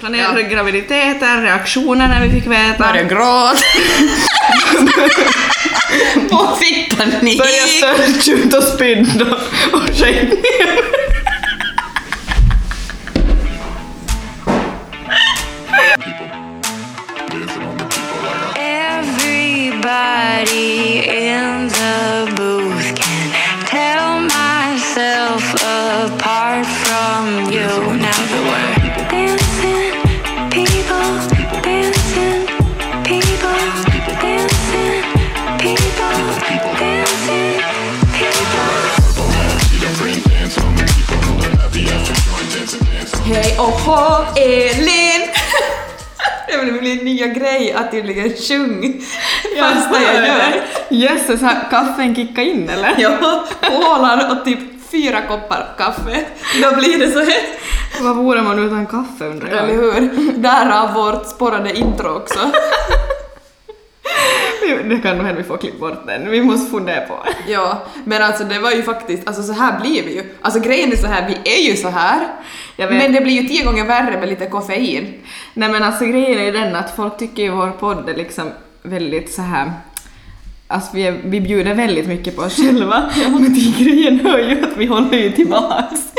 Planerade graviditeter, reaktioner när vi fick veta. Började gråta. och fick panik. Började störtskjuta och spydda och sjönk ner. Min nya grej att tydligen sjung första jag gör. Jösses, har kaffen kickat in eller? Ja, kolan och typ fyra koppar kaffe. Då blir det så här. Vad vore man utan kaffe undrar jag? Eller hur? Därav vårt sporrade intro också. Det kan nog hända vi får klippa bort den, vi måste fundera på. Ja, men alltså det var ju faktiskt, alltså så här blir vi ju. Alltså grejen är så här, vi är ju så här. Men det blir ju tio gånger värre med lite koffein. Nej men alltså grejen är ju den att folk tycker ju vår podd är liksom väldigt så här. Alltså vi, är, vi bjuder väldigt mycket på oss själva, men till grejen hör ju att vi håller ju tillbaks.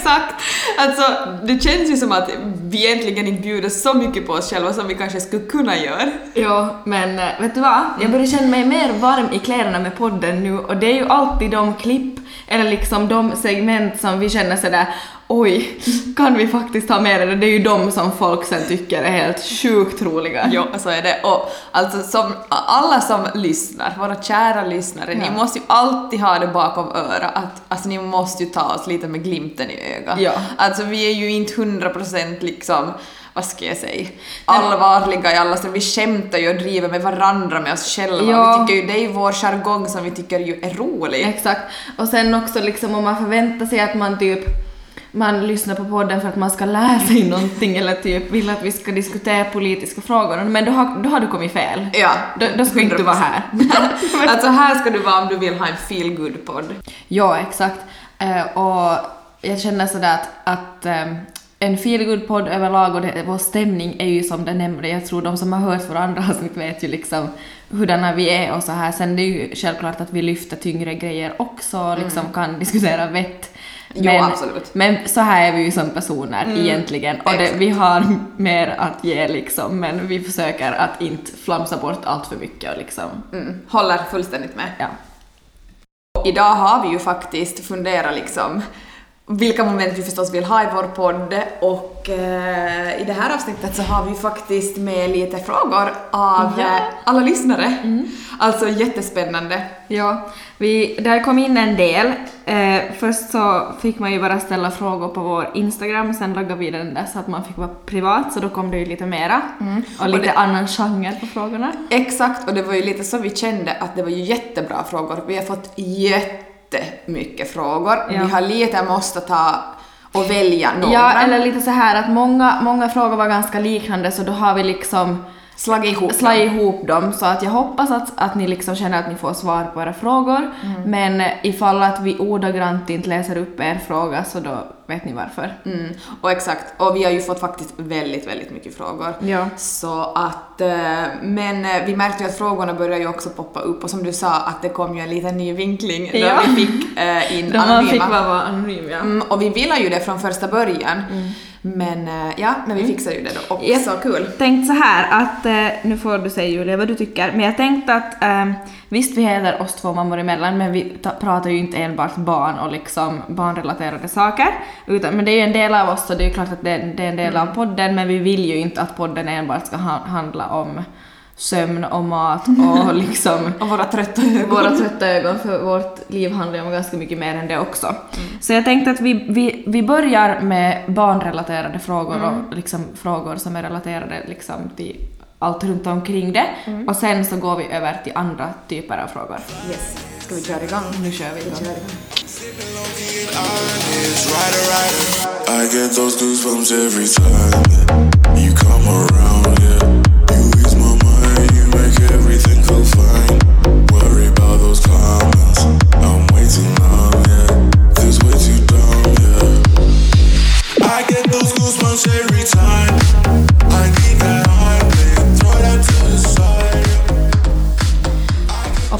Exakt! Alltså det känns ju som att vi egentligen inte bjuder så mycket på oss själva som vi kanske skulle kunna göra. Ja, men eh, vet du vad? Jag börjar känna mig mer varm i kläderna med podden nu och det är ju alltid de klipp eller liksom de segment som vi känner sådär oj, kan vi faktiskt ha med det? Det är ju de som folk sen tycker är helt sjukt roliga. Ja, så är det. Och alltså som alla som lyssnar, våra kära lyssnare, Ja. ni måste ju alltid ha det bakom örat att alltså ni måste ju ta oss lite med glimten i ögat. Ja. Alltså vi är ju inte 100% liksom vad ska jag säga, allvarliga i alla så vi skämtar ju och driver med varandra med oss själva. Ja. Vi tycker ju, det är vår jargong som vi tycker ju är rolig. Exakt. Och sen också liksom om man förväntar sig att man typ man lyssnar på podden för att man ska lära sig någonting eller typ vill att vi ska diskutera politiska frågor, men då har, då har du kommit fel. Ja, Då, då ska inte du vara här. alltså här ska du vara om du vill ha en feel good podd Ja, exakt. Eh, och jag känner sådär att, att eh, en feelgood-podd överlag och det, vår stämning är ju som den nämnde. Jag tror de som har hört våra andra avsnitt vet ju liksom hurdana vi är och så här. Sen det är ju självklart att vi lyfter tyngre grejer också och liksom kan diskutera vett. Jo, absolut. men så här är vi ju som personer egentligen och det, vi har mer att ge liksom men vi försöker att inte flamsa bort allt för mycket och liksom, Mm, håller fullständigt med. ja. Idag har vi ju faktiskt funderat liksom vilka moment vi förstås vill ha i vår podd och eh, i det här avsnittet så har vi faktiskt med lite frågor av Ja. eh, alla lyssnare. Alltså jättespännande. Ja, vi, där kom in en del. Eh, först så fick man ju bara ställa frågor på vår Instagram, sen laggade vi den där så att man fick vara privat, så då kom det ju lite mera. Och lite det- annan genre på frågorna. Exakt, och det var ju lite så vi kände att det var ju jättebra frågor. Vi har fått jättemycket frågor. Ja. Vi har lite måste ta och välja några. Ja, eller lite så här att många, många frågor var ganska liknande, så då har vi liksom slagit ihop slagit ihop dem så att jag hoppas att, att ni liksom känner att ni får svar på era frågor. Men ifall att vi ordagrant inte läser upp er fråga så då vet ni varför. Mm, och exakt, och vi har ju fått faktiskt väldigt, väldigt mycket frågor. Ja. Så att, eh, men eh, vi märkte ju att frågorna började ju också poppa upp och som du sa att det kom ju en liten ny vinkling Ja. då vi fick eh, in Då man anonyma. fick vara anonym ja. Mm, och vi ville ju det från första början. Men eh, ja, men vi fixade ju det då. Och Jag så kul. tänkt så här att, eh, nu får du säga Julia vad du tycker, men jag tänkte att eh, visst vi heter oss två mammor emellan men vi ta- pratar ju inte enbart barn och liksom barnrelaterade saker, utan, men det är ju en del av oss och det är ju klart att det, det är en del av podden men vi vill ju inte att podden enbart ska ha, handla om sömn och mat och liksom Och våra trötta ögon. våra trötta ögon, för vårt liv handlar om ganska mycket mer än det också. Så jag tänkte att vi, vi, vi börjar med barnrelaterade frågor och liksom frågor som är relaterade liksom till allt runt omkring det. Och sen så går vi över till andra typer av frågor. Yes. Ska vi köra igång? Nu kör vi igång. I get those goosebumps every time you come around.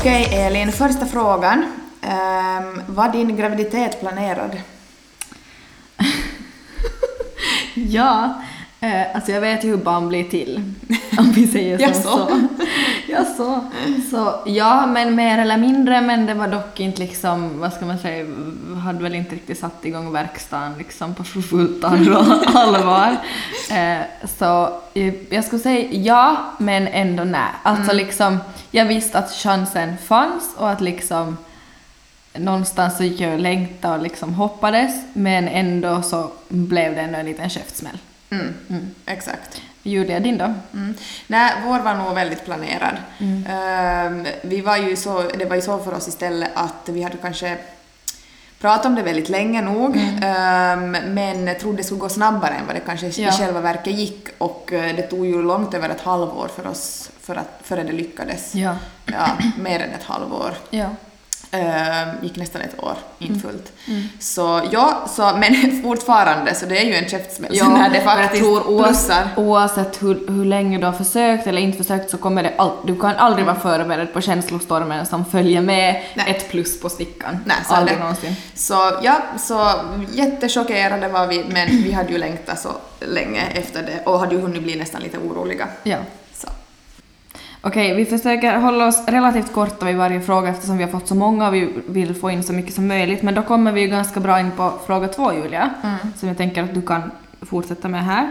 Okej Elin, första frågan. Um, var din graviditet planerad? Ja, eh, alltså jag vet ju hur barn blir till. Om vi säger som Jaså? så. Ja, så. så. Ja, men mer eller mindre, men det var dock inte liksom, vad ska man säga, hade väl inte riktigt satt igång verkstaden liksom på fullt allvar. Eh, så eh, jag skulle säga ja, men ändå nej. Alltså liksom, jag visste att chansen fanns och att liksom någonstans så gick jag och längtade och liksom hoppades, men ändå så blev det ändå en liten käftsmäll. Mm. Exakt. Julia, din då? Mm. Nej, vår var nog väldigt planerad. Ehm, vi var ju så, det var ju så för oss istället att vi hade kanske pratat om det väldigt länge nog, ehm, men trodde det skulle gå snabbare än vad det kanske Ja. i själva verket gick och eh, det tog ju långt över ett halvår för oss för att, före det lyckades. Ja. Ja, mer än ett halvår. Ja. Ehm, gick nästan ett år, inte fullt. Så ja, så, men fortfarande så det är ju en käftsmäll Ja, när det men jag faktiskt tror oavsett, oavsett hur, hur länge du har försökt eller inte försökt så kommer det all, du kan aldrig vara förberedd på känslostormen som följer med Nej. ett plus på stickan. Nej, så aldrig det. någonsin. Så ja, så jättechockerade var vi, men vi hade ju längtat så länge efter det och hade ju hunnit bli nästan lite oroliga. Ja. Okej, vi försöker hålla oss relativt korta vid varje fråga eftersom vi har fått så många och vi vill få in så mycket som möjligt. Men då kommer vi ju ganska bra in på fråga två, Julia, som jag tänker att du kan fortsätta med här.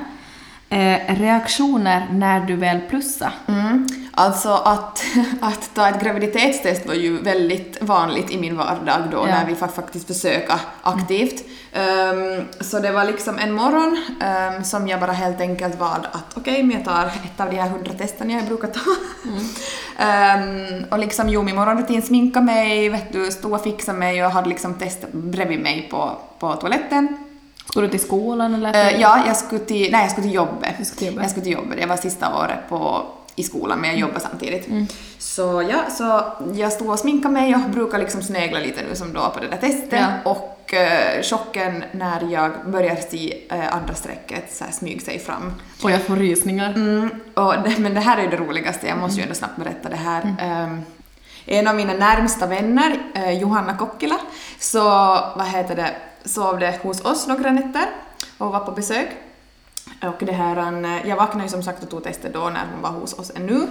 Eh, reaktioner när du väl plussar. Mm. Alltså att, att ta ett graviditetstest var ju väldigt vanligt i min vardag då Ja. när vi fa- faktiskt försöka aktivt. Ehm, så det var liksom en morgon ehm, som jag bara helt enkelt valde att okej, men jag tar ett av de här hundra testen jag brukar ta. Ehm, och liksom gjorde min morgonrutin, sminka mig, vet du, stod och fixade mig och hade liksom test bredvid mig på, på toaletten. Ska du till skolan eller? Eh, ja, jag skulle till, nej, jag skulle till jobbet. Du skulle till jobbet. Jag skulle till jobbet. Det var sista året på, i skolan, men jag jobbar samtidigt. Mm. Så ja, så jag stod och sminkade mig och brukar liksom snegla lite nu som då på det där testet. Ja. Och eh, chocken när jag börjar se eh, andra strecket så här smyg sig fram. Och jag får rysningar. Mm, och men det här är ju det roligaste, jag måste ju ändå snabbt berätta det här. Ehm, en av mina närmsta vänner, Johanna Kokkila, så vad heter det, sovde hos oss några nätter och var på besök. Och det här, eh, jag vaknade ju som sagt och tog testet då när hon var hos oss ännu.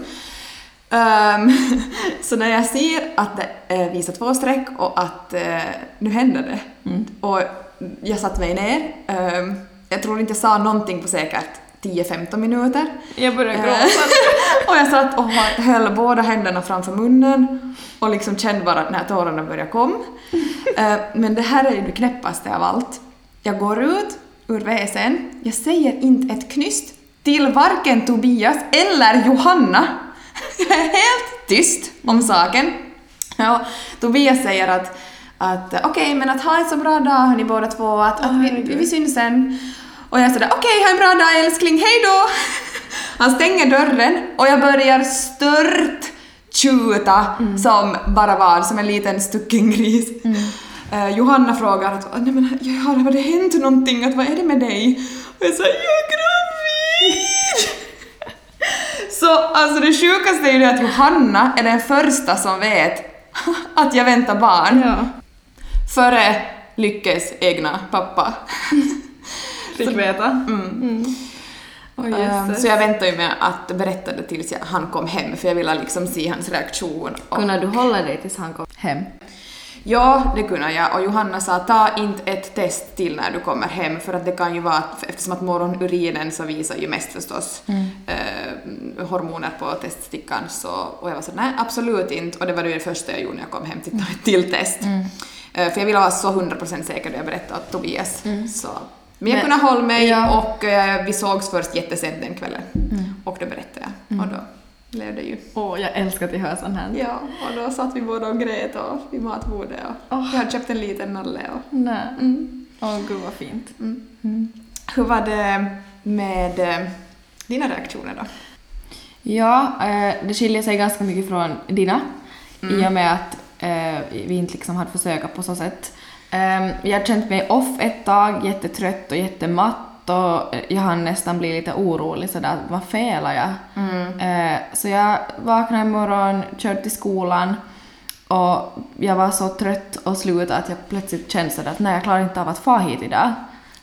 Ehm, så när jag ser att det eh, visar två streck och att eh, nu händer det. Och jag satte mig ner. ehm, jag tror inte jag sa någonting på säkert 10-15 minuter. Jag börjar Eh, gråta. och jag satt och höll båda händerna framför munnen och liksom kände bara när tårarna började komma. Eh, Men det här är ju det knäppaste av allt. Jag går ut ur WCn, jag säger inte ett knyst till varken Tobias eller Johanna. Jag är helt tyst om saken. Ja, Tobias säger att, att okej, men att ha en så bra dag hörni båda två, att, att vi, herregud. vi syns sen. Och jag sådär, okej, ha en bra dag älskling, hej då! Han stänger dörren och jag börjar stört tjuta som bara var, som en liten stucken gris. Eh, Johanna frågar att Nej, men, ja, har det hänt någonting? Att, vad är det med dig? Och jag säger, jag är gravid! Så alltså det sjukaste är ju det att Johanna är den första som vet att jag väntar barn Ja. före Lyckes egna pappa. Fick veta. Mm. Oj, Jösses. så jag väntade ju med att berätta det tills jag, han kom hem för jag ville liksom se hans reaktion. Och, Kunde du hålla dig tills han kom hem? ja, det kunde jag och Johanna sa ta inte ett test till när du kommer hem för att det kan ju vara att eftersom att morgonurinen så visar ju mest förstås eh, hormoner på teststickan så och jag var så nej absolut inte och det var det första jag gjorde när jag kom hem till ett till test. Eh, för jag ville vara så 100% säker när jag berättade åt Tobias. Så. Men jag Men- kunde hålla mig ja. och eh, vi sågs först jättesent den kvällen. Och då berättade jag. Och då blev det ju. Åh, jag älskar att höra sånt här. Ja, och då satt vi båda och grät och vid matbordet och Åh. jag hade köpt en liten nalle och... Nej. Mm. Åh, gud vad fint. Hur var det med eh, dina reaktioner då? Ja, eh, det skiljer sig ganska mycket från dina Mm. i och med att eh, vi inte liksom hade försökt på så sätt. Eh, jag hade känt mig off ett tag, jättetrött och jättematt och jag hann nästan bli lite orolig sådär, vad felar jag? Eh, så jag vaknade imorgon, körde till skolan och jag var så trött och slut att jag plötsligt kände sådär att nej, jag klarar inte av att få hit idag.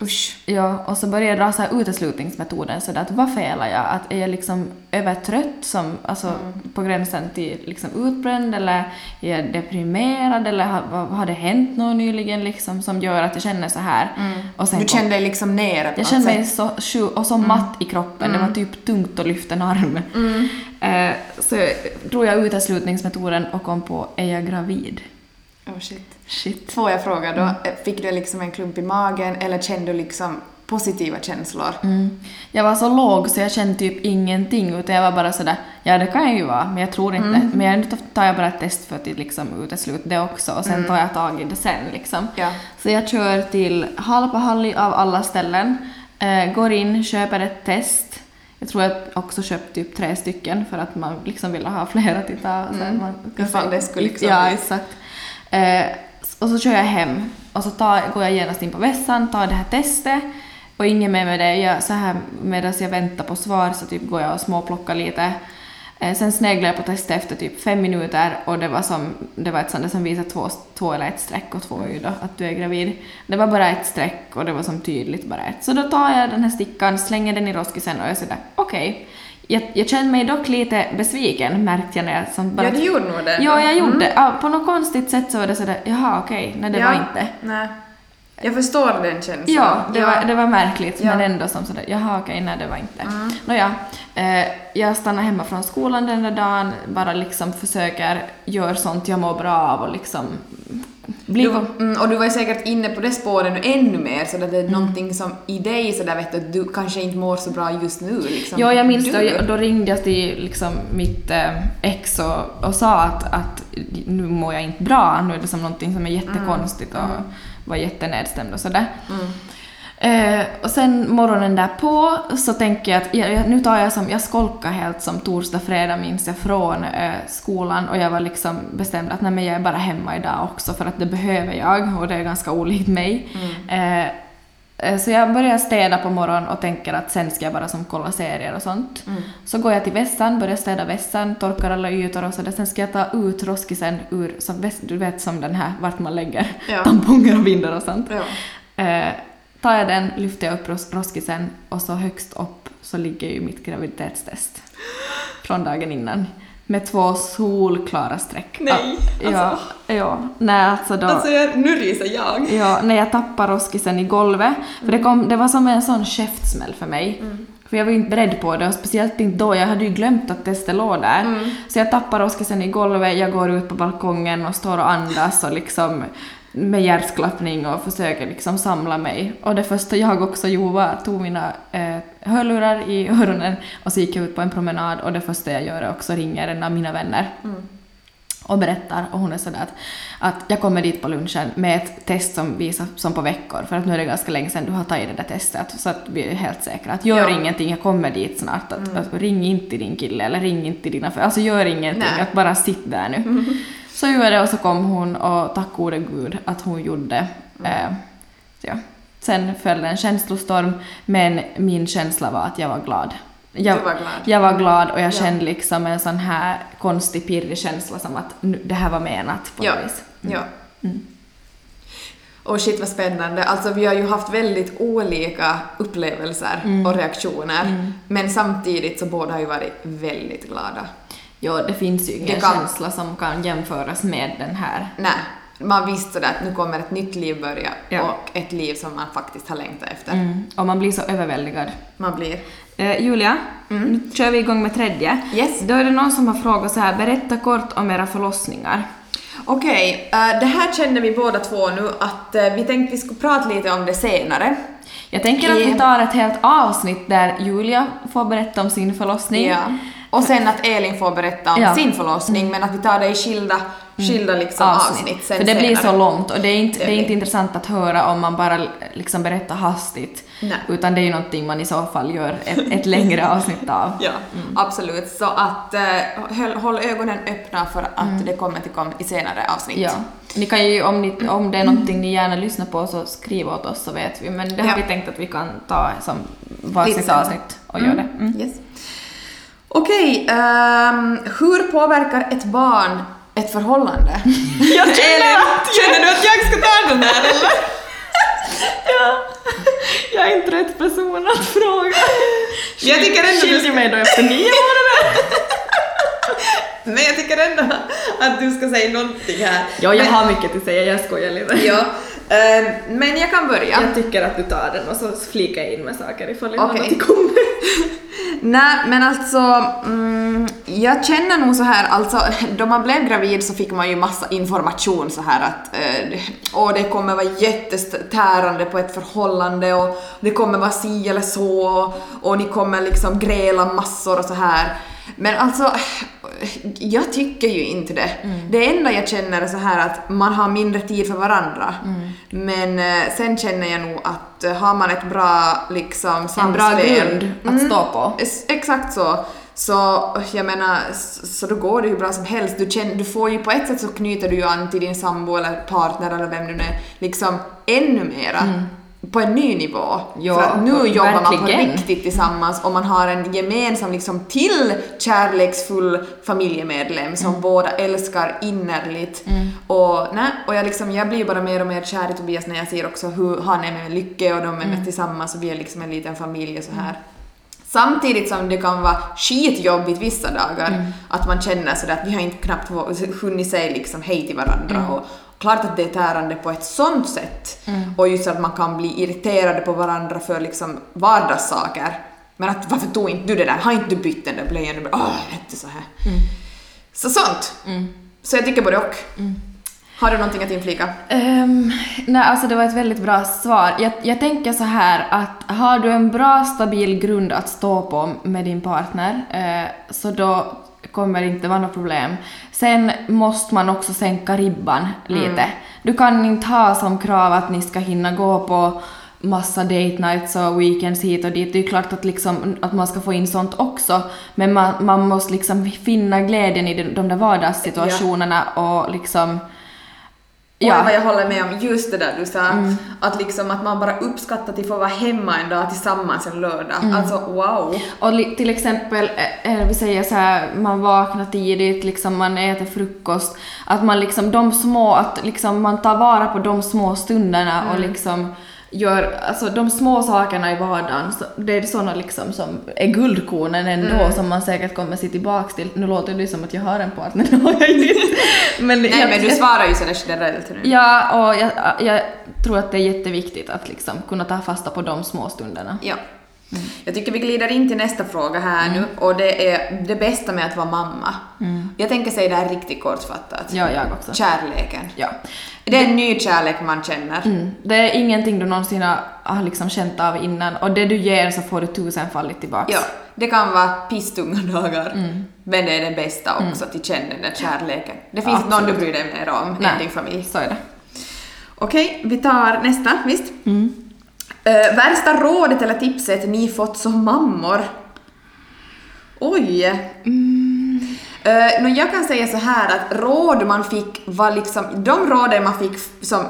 Usch. Ja, och så började jag dra så här uteslutningsmetoden sådär att vad felar jag? Att är jag liksom övertrött som, alltså på gränsen till liksom utbränd eller är jag deprimerad eller har, vad, har det hänt något nyligen liksom som gör att jag känner så här? Och sen Du kände dig liksom nere på jag kände mig sätt. så och så matt i kroppen, det var typ tungt att lyfta en arm. Eh, så drog jag uteslutningsmetoden och kom på, är jag gravid? Oh shit. Shit. Får jag fråga då, Mm. fick du liksom en klump i magen eller kände du liksom positiva känslor? Mm. Jag var så låg så jag kände typ ingenting utan jag var bara sådär, ja det kan jag ju vara men jag tror inte. Mm. Men nu tar jag bara ett test för att liksom utesluta det också och sen tar jag tag i det sen liksom. Mm. Ja. Så jag kör till Halpahalli av alla ställen, eh, går in, köper ett test. Jag tror jag också köpt typ tre stycken för att man liksom ville ha flera att ta. Så Mm. man Ifall det skulle liksom Ja, exakt. Eh, och så kör jag hem och så tar, går jag genast in på vässan, tar det här testet och ingen med det. Jag, så här medan jag väntar på svar så typ går jag och småplockar lite. Eh, sen sneglade jag på testet efter typ fem minuter och det var, som, det var ett sånt där som visade två, två eller ett streck och två är ju då att du är gravid. Det var bara ett streck och det var som tydligt bara ett. Så då tar jag den här stickan, slänger den i roskisen och jag säger okej. okej. Jag, jag kände mig dock lite besviken märkte jag när jag som bara... Ja, du gjorde nog det. Ja, jag gjorde Mm. det. Ja, på något konstigt sätt så var det sådär, jaha okej, nej det Ja, var inte. Nej. Jag förstår den känslan. Ja, det, Var, det var märkligt Ja. men ändå som sådär, jaha okej, nej det var inte. Nåja, eh, jag stannar hemma från skolan den där dagen, bara liksom försöker göra sånt jag mår bra av och liksom Du, mm, och du var ju säkert inne på det spåret nu ännu mer, så att Mm. det är någonting som i dig så där vet du att du kanske inte mår så bra just nu. Liksom. Ja, jag minns du. det. jag- Då ringde jag till liksom mitt eh, ex och, och sa att, att nu mår jag inte bra, nu är det som någonting som är jättekonstigt och var jättenedstämd och sådär. Eh, och sen morgonen därpå så tänker jag att jag, nu tar jag som, jag skolkar helt som torsdag, fredag minns jag från eh, skolan och jag var liksom bestämd att nej men jag är bara hemma idag också för att det behöver jag och det är ganska olikt mig. Eh, Eh, Så jag börjar städa på morgonen och tänker att sen ska jag bara som kolla serier och sånt. Så går jag till vässan, börjar städa vässan, torkar alla ytor och sådär. Sen ska jag ta ut roskisen ur, som du vet som den här vart man lägger Ja. tamponger och bindor och sånt. Ja. Tar jag den, lyfter jag upp ros- roskisen och så högst upp så ligger ju mitt graviditetstest från dagen innan. Med två solklara streck. Nej, Ja, ja, ja. Nej, alltså då... Alltså, jag, nu ryser jag. Ja, när jag tappade roskisen i golvet. För det, kom, det var som en sån käftsmäll för mig. För jag var ju inte beredd på det och speciellt inte då. Jag hade ju glömt att testet låg där. Så jag tappar roskisen i golvet, jag går ut på balkongen och står och andas och liksom med hjärtklappning och försöker liksom samla mig. Och det första jag också gjorde var att tog mina eh, hörlurar i öronen och så gick jag ut på en promenad och det första jag gör är också ringer en av mina vänner och berättar och hon är sådär att, att jag kommer dit på lunchen med ett test som visar som på veckor för att nu är det ganska länge sedan du har tagit det där testet så att vi är helt säkra att gör Ja. ingenting, jag kommer dit snart att, att ring inte din kille eller ring inte dina för alltså gör ingenting, Nej. att bara sitt där nu. Så gjorde det och så kom hon och tack gode gud att hon gjorde eh, så ja. Sen följde en känslostorm men min känsla var att jag var glad. Jag, Du var glad. jag var glad och jag Ja. kände liksom en sån här konstig pirrig känsla som att nu, det här var menat på Ja. något vis. ja. Och shit vad spännande. Alltså vi har ju haft väldigt olika upplevelser Mm. och reaktioner. Men samtidigt så båda har ju varit väldigt glada. Ja, det finns ju ingen kan- känsla som kan jämföras med den här. Nej, man visste sådär att nu kommer ett nytt liv börja Ja. och ett liv som man faktiskt har längtat efter. Mm. Och man blir så överväldigad. Man blir... Eh, Julia, nu kör vi igång med tredje. Mm. Yes. Då är det någon som har frågat så här, berätta kort om era förlossningar. Okej, eh, det här känner vi båda två nu att eh, vi tänkte vi skulle prata lite om det senare. Jag tänker att vi tar ett helt avsnitt där Julia får berätta om sin förlossning. Ja. Och sen att Elin får berätta om Ja. sin förlossning, men att vi tar det i skilda skilda liksom avsnitt, sen För det blir senare. så långt och det är inte, Det det är inte blir- intressant att höra om man bara liksom berättar hastigt. Nej. Utan det är ju någonting man i så fall gör ett, ett längre avsnitt av. Ja, absolut. Så att eh, håll, ögonen öppna för att det kommer till kom i senare avsnitt. Ja. Ni kan ju, om, ni, om det är någonting ni gärna lyssnar på så skriv åt oss så vet vi. Men det har Ja. vi tänkt att vi kan ta som varsitt avsnitt och göra det. Mm. Yes. Okej, ehm, hur påverkar ett barn ett förhållande? Jag att Känner du att jag ska ta den här eller? ja, jag är inte rätt person att fråga. Jag tycker ändå du Skilj mig då efter nio månader. Men jag tycker ändå att du ska säga någonting här. Ja, jag men, har mycket att säga, jag skojar lite. Ja, ehm, men jag kan börja. Jag tycker att du tar den och så flikar jag in med saker ifall det är Okej. något kommer. Nej, men alltså, mm, jag känner nog så här, alltså då man blev gravid så fick man ju massa information så här att eh, åh, det kommer vara jättetärande på ett förhållande och det kommer vara si eller så och, och ni kommer liksom gräla massor och så här. Men alltså, jag tycker ju inte det. Det enda jag känner är så här att man har mindre tid för varandra. Men eh, sen känner jag nog att eh, har man ett bra liksom En bra samspel- grund att stå på. Es- Exakt så. Så jag menar, så då går det hur bra som helst. Du, känner, du får ju på ett sätt så knyter du ju an till din sambo eller partner eller vem du nu är, liksom ännu mera. På en ny nivå. Ja, För att nu och jobbar man på verkligen. riktigt tillsammans och man har en gemensam liksom till kärleksfull familjemedlem som båda älskar innerligt. Och, nej, och jag, liksom, jag blir bara mer och mer kär i Tobias när jag ser också hur han är med Lycke och de är med tillsammans och vi är liksom en liten familj och så här. Samtidigt som det kan vara skitjobbigt vissa dagar, att man känner sådär att vi har inte knappt hunnit säga liksom hej till varandra. Och klart att det är tärande på ett sånt sätt. Och just att man kan bli irriterade på varandra för liksom vardagssaker. Men att varför tog inte du det där? Har inte du bytt den där blöjan? Åh, inte så här. Så sånt. Så jag tycker både och. Har du någonting att inflika? Ehm, nej, alltså det var ett väldigt bra svar. Jag, jag tänker så här att har du en bra stabil grund att stå på med din partner eh, så då kommer inte vara något problem. Sen måste man också sänka ribban lite. Du kan inte ha som krav att ni ska hinna gå på massa date nights och weekends hit och dit. Det är ju klart att, liksom, att man ska få in sånt också, men man, man måste liksom finna glädjen i de, de där vardagssituationerna och liksom Ja. vad jag håller med om, just det där du sa, att liksom att man bara uppskattar att få vara hemma en dag tillsammans en lördag. Alltså wow. Och li- till exempel, eh, eh, vi säger så här, man vaknar tidigt, liksom man äter frukost, att man liksom de små, att liksom man tar vara på de små stunderna och liksom gör, alltså de små sakerna i vardagen, det är såna liksom som är guldkornen ändå som man säkert kommer se tillbaks till. Nu låter det som att jag har en partner, det har jag ju inte. Men Nej jag- men du svarar ju sådär generellt nu. Ja, och jag, jag tror att det är jätteviktigt att liksom kunna ta fasta på de små stunderna. Ja. Jag tycker vi glider in till nästa fråga här nu och det är det bästa med att vara mamma. Jag tänker säga det här riktigt kortfattat. Ja, jag också. Kärleken. Ja. Det är en ny kärlek man känner. Mm. Det är ingenting du någonsin har, liksom känt av innan och det du ger så får du tusenfaldigt tillbaks. Ja, det kan vara pisstunga dagar, men det är det bästa också, att känna den där kärleken. Det finns inte någon du bryr dig mer om än Nej, din familj. så är det. Okej, vi tar nästa, visst? Eh, värsta rådet eller tipset ni fått som mammor? Oj. Uh, no, jag kan säga så här att råd man fick var liksom, de råden man fick som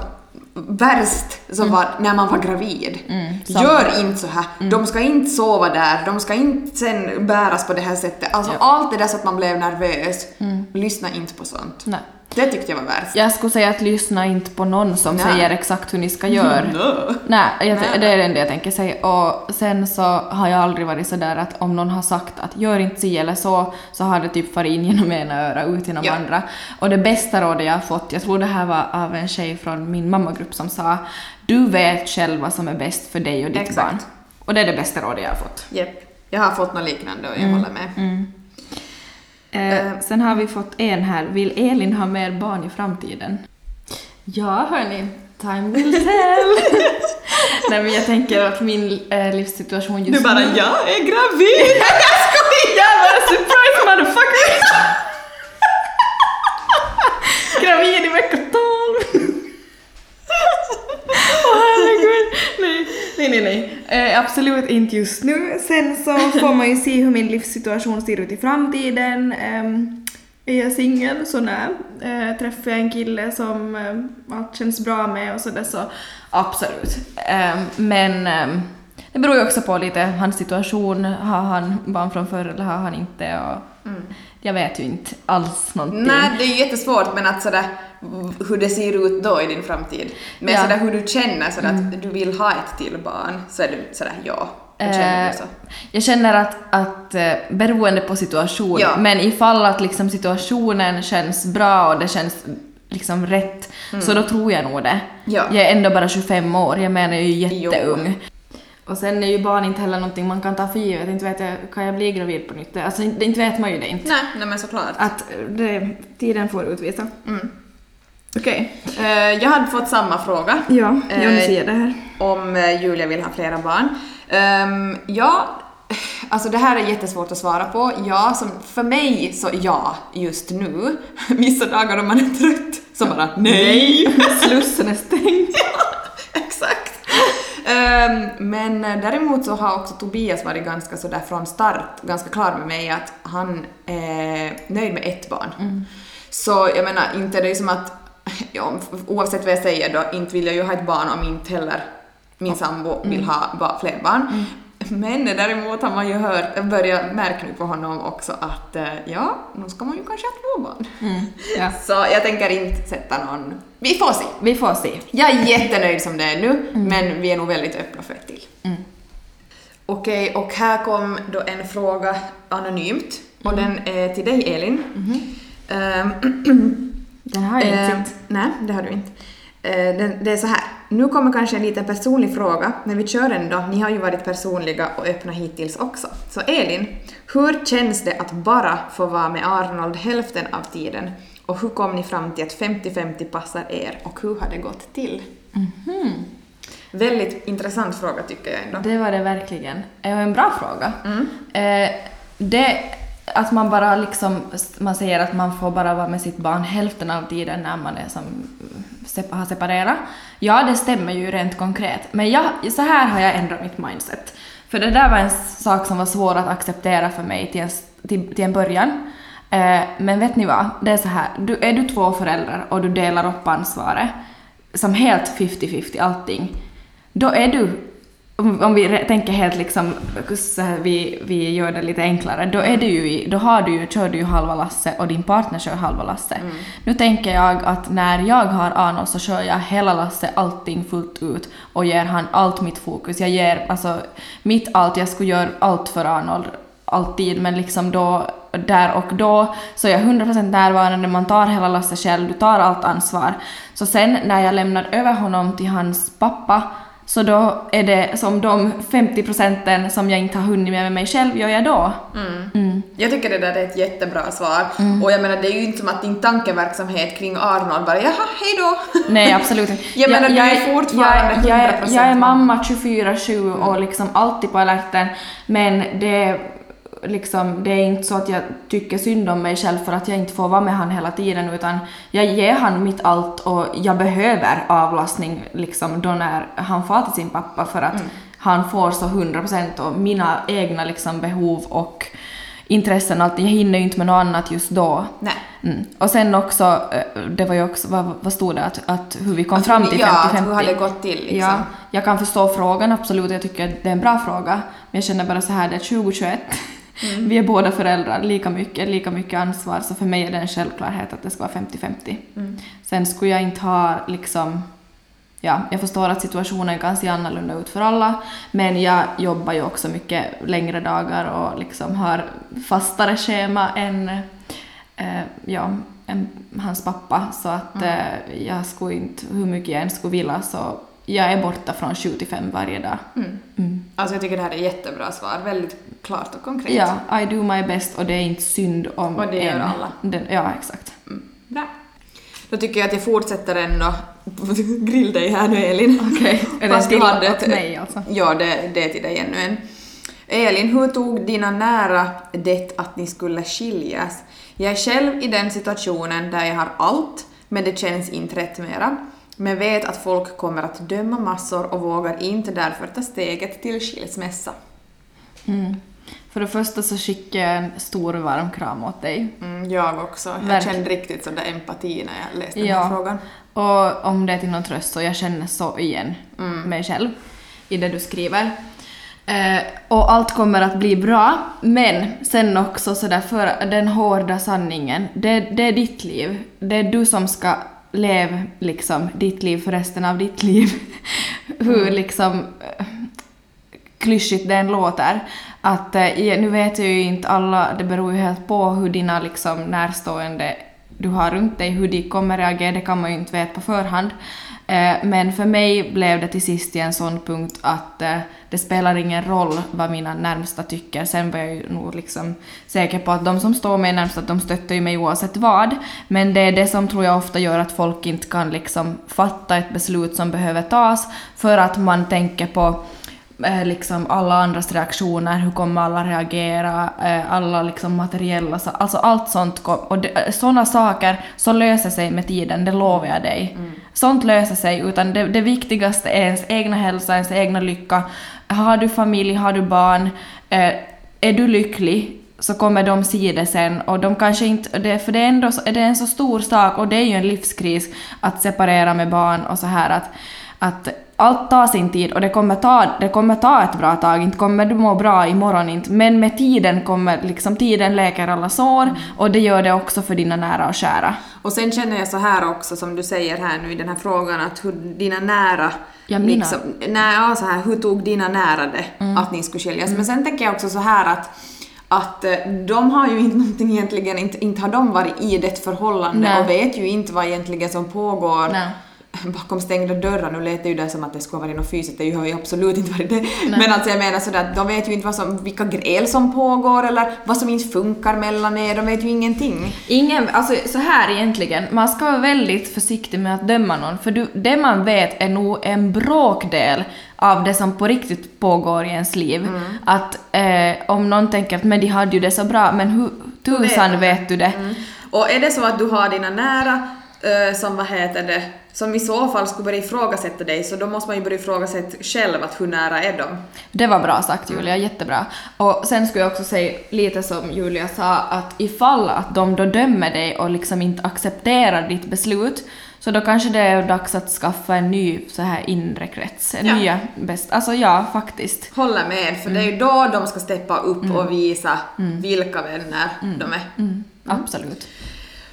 värst som var när man var gravid. samma. Gör inte så här. De ska inte sova där, de ska inte sen bäras på det här sättet. Alltså allt det där så att man blev nervös. Lyssna inte på sånt. Nej. Det tyckte jag var värst. Jag skulle säga att lyssna inte på någon som Nej. säger exakt hur ni ska göra. No. Nej, jag, Nej. det är det enda jag tänker säga. Och sen så har jag aldrig varit sådär att om någon har sagt att gör inte si eller så, så har det typ farit in genom ena öra ut genom Ja. andra. Och det bästa rådet jag har fått, jag tror det här var av en tjej från min mammagrupp som sa du vet själv vad som är bäst för dig och ditt Exakt. barn. Och det är det bästa rådet jag har fått. Japp. Jag har fått något liknande och jag håller med. Eh, sen har vi fått en här. Vill Elin ha mer barn i framtiden? Ja, hörni. Time will tell. Nej, men jag tänker att min eh, livssituation just nu... jag är gravid! jag skojar! Bara surprise motherfucker! gravid i vecka 12. Åh herregud. Nej, nej, nej. nej. Eh, absolut inte just nu. Sen så får man ju se hur min livssituation ser ut i framtiden. Eh, är jag singel så nej. Eh, träffar jag en kille som eh, allt känns bra med och sådär så absolut. Ehm, men ehm, det beror ju också på lite hans situation. Har han barn från förr eller har han inte? Och mm. Jag vet ju inte alls någonting. Nej, det är ju jättesvårt men att sådär hur det ser ut då i din framtid. Men Ja. sådär hur du känner sådär att du vill ha ett till barn så är du sådär ja. Jag känner Eh. Jag känner att, att eh, beroende på situation, Ja. men ifall att liksom situationen känns bra och det känns liksom rätt, så då tror jag nog det. Mm. Ja. Jag är ändå bara 25 år, jag menar jag är ju Jo. Och sen är ju barn inte heller någonting man kan ta för givet, inte vet jag, kan jag bli gravid på nytt? Alltså inte, inte vet man ju det inte. Nej, nej men såklart. Att det, tiden får utvisa. Mm. Okej. Eh, jag hade fått samma fråga. Ja, jag ser det här. om eh, Julia vill ha flera barn. Um, ja, alltså det här är jättesvårt att svara på. Ja, som, för mig så ja, just nu. Vissa dagar om man är trött så bara nej. Slussen är stängd. Exakt. Ehm, men däremot så har också Tobias varit ganska sådär från start ganska klar med mig att han är nöjd med ett barn. Så jag menar, inte det är som att, ja, oavsett vad jag säger då, inte vill jag ju ha ett barn om inte heller min sambo vill ha ba- fler barn. Men däremot har man ju hört, börjat märka nu på honom också att eh, ja, nu ska man ju kanske ha två barn. Ja. Så jag tänker inte sätta någon... Vi får se. Vi får se. Jag är jättenöjd som det är nu, men vi är nog väldigt öppna för ett till. Mm. Okej, och här kom då en fråga anonymt, och Mm. den är till dig Elin. Ehm, Den har jag inte sett. nej, det har du inte. Eh, det är så här, nu kommer kanske en liten personlig fråga, men vi kör ändå. Ni har ju varit personliga och öppna hittills också. Så Elin, hur känns det att bara få vara med Arnold hälften av tiden? Och hur kom ni fram till att 50-50 passar er och hur har det gått till? Mhm. Väldigt intressant fråga tycker jag ändå. Det var det verkligen. Det var en bra fråga. Mm. Eh, det, att man bara liksom, man säger att man får bara vara med sitt barn hälften av tiden när man är som, har separerat. Ja, det stämmer ju rent konkret. Men jag, så här har jag ändrat mitt mindset. För det där var en sak som var svår att acceptera för mig till en, till, till en början. Eh, men vet ni vad? Det är så här, du, är du två föräldrar och du delar upp ansvaret, som helt 50-50 allting, då är du om, om vi tänker helt liksom, så här, vi, vi gör det lite enklare, då, är du ju, i- då har du ju, kör du ju halva lasse och din partner kör halva lasse. Nu tänker jag att när jag har Arnold så kör jag hela lasse, allting fullt ut och ger han allt mitt fokus. Jag ger alltså mitt allt, jag skulle göra allt för Arnold alltid men liksom då, där och då så är jag 100% närvarande, man tar hela lasset själv, du tar allt ansvar. Så sen när jag lämnar över honom till hans pappa så då är det som de 50 procenten som jag inte har hunnit med, med mig själv gör jag då. Mm. Jag tycker det där är ett jättebra svar. Och jag menar, det är ju inte som att din tankeverksamhet kring Arnold bara jaha, hej då. Nej, absolut inte. Jag menar, du är fortfarande jag, jag, är- 100% jag är mamma mamma. 24-7 och liksom alltid på alerten, men det är liksom, det är inte så att jag tycker synd om mig själv för att jag inte får vara med han hela tiden utan jag ger han mitt allt och jag behöver avlastning liksom då när han far till sin pappa för att han får så 100% och mina egna liksom behov och intressen och allt, jag hinner ju inte med något annat just då. Nej. Mm. Och sen också, eh, det var ju också, vad, vad stod det, att, att hur vi kom Att fram till 50-50. ja, att hur har det gått till, liksom? Ja, jag kan förstå frågan absolut, jag tycker att det är en bra fråga. Men jag känner bara så här, det är 2021. Mm. Vi är båda föräldrar, lika mycket, lika mycket ansvar, så för mig är det en självklarhet att det ska vara 50-50. Mm. Sen skulle jag inte ha liksom Ja, jag förstår att situationen kan se annorlunda ut för alla, men jag jobbar ju också mycket längre dagar och liksom har fastare schema än eh, ja, hans pappa, så att Mm. eh, jag skulle inte, hur mycket jag än skulle vilja, så jag är borta från 7 till 5 varje dag. Mm. Mm. Alltså jag tycker det här är jättebra svar, väldigt klart och konkret. Ja, I do my best och det är inte synd om Och det gör en. alla. Den, ja, exakt. Mm. Bra. Då tycker jag att jag fortsätter ändå grill dig här nu Elin. Okej, är det Fast till du hade åt ett- mig alltså? Ja, det, det är till dig ännu en. Elin, hur tog dina nära det att ni skulle skiljas? Jag är själv i den situationen där jag har allt, men det känns inte rätt mera. Men vet att folk kommer att döma massor och vågar inte därför ta steget till skilsmässa. Mm. För det första så skickar jag en stor varm kram åt dig. Mm, jag också. Jag Verkligen. kände riktigt sån där empati när jag läste den Ja. här frågan. Och om det är till någon tröst så jag känner så igen mig själv i det du skriver. Eh, och allt kommer att bli bra, men sen också sådär för den hårda sanningen, det, det är ditt liv. Det är du som ska leva liksom ditt liv för resten av ditt liv. Hur liksom eh, klyschigt den låter. Att, eh, nu vet jag ju inte alla, det beror ju helt på hur dina liksom, närstående du har runt dig, hur de kommer reagera, det kan man ju inte veta på förhand. Eh, men för mig blev det till sist i en sån punkt att eh, det spelar ingen roll vad mina närmsta tycker. Sen var jag ju nog liksom säker på att de som står mig närmst att de stöttar ju mig oavsett vad. Men det är det som tror jag ofta gör att folk inte kan liksom fatta ett beslut som behöver tas för att man tänker på liksom alla andras reaktioner, hur kommer alla reagera, eh, alla liksom materiella alltså allt sånt. Och det, sådana saker så löser sig med tiden, det lovar jag dig. Sånt löser sig, utan det, det viktigaste är ens egna hälsa, ens egna lycka. Har du familj, har du barn, eh, är du lycklig så kommer de se det sen och de kanske inte, för det är ändå det är en så stor sak och det är ju en livskris att separera med barn och så här att, att allt tar sin tid och det kommer, ta, det kommer ta ett bra tag, inte kommer du må bra imorgon inte, men med tiden kommer liksom tiden läker alla sår och det gör det också för dina nära och kära. Och sen känner jag så här också som du säger här nu i den här frågan att hur dina nära Ja, mina. liksom, nej, ja, så här, hur tog dina nära det Mm. att ni skulle skiljas? Men sen tänker jag också så här att att eh, de har ju inte någonting egentligen, inte, inte har de varit i det förhållande Nej. och vet ju inte vad egentligen som pågår Nej. bakom stängda dörrar. Nu lät det ju där som att det skulle ha varit något fysiskt, det har ju absolut inte varit det. Men alltså jag menar sådär att de vet ju inte vad som, vilka gräl som pågår eller vad som inte funkar mellan er, de vet ju ingenting. Ingen, alltså så här egentligen, man ska vara väldigt försiktig med att döma någon, för du, det man vet är nog en bråkdel av det som på riktigt pågår i ens liv. Att eh, om någon tänker att men de hade ju det så bra, men hur tusan vet du det? Och är det så att du har dina nära som, vad heter det, som i så fall skulle börja ifrågasätta dig, så då måste man ju börja ifrågasätta själv att hur nära är de? Det var bra sagt Julia, jättebra. Och sen skulle jag också säga lite som Julia sa, att ifall att de då dömer dig och liksom inte accepterar ditt beslut, så då kanske det är dags att skaffa en ny så här inre krets, en Ja. nya bäst. Alltså ja, faktiskt. Håller med, för det är ju då de ska steppa upp och visa vilka vänner de är. Mm, absolut.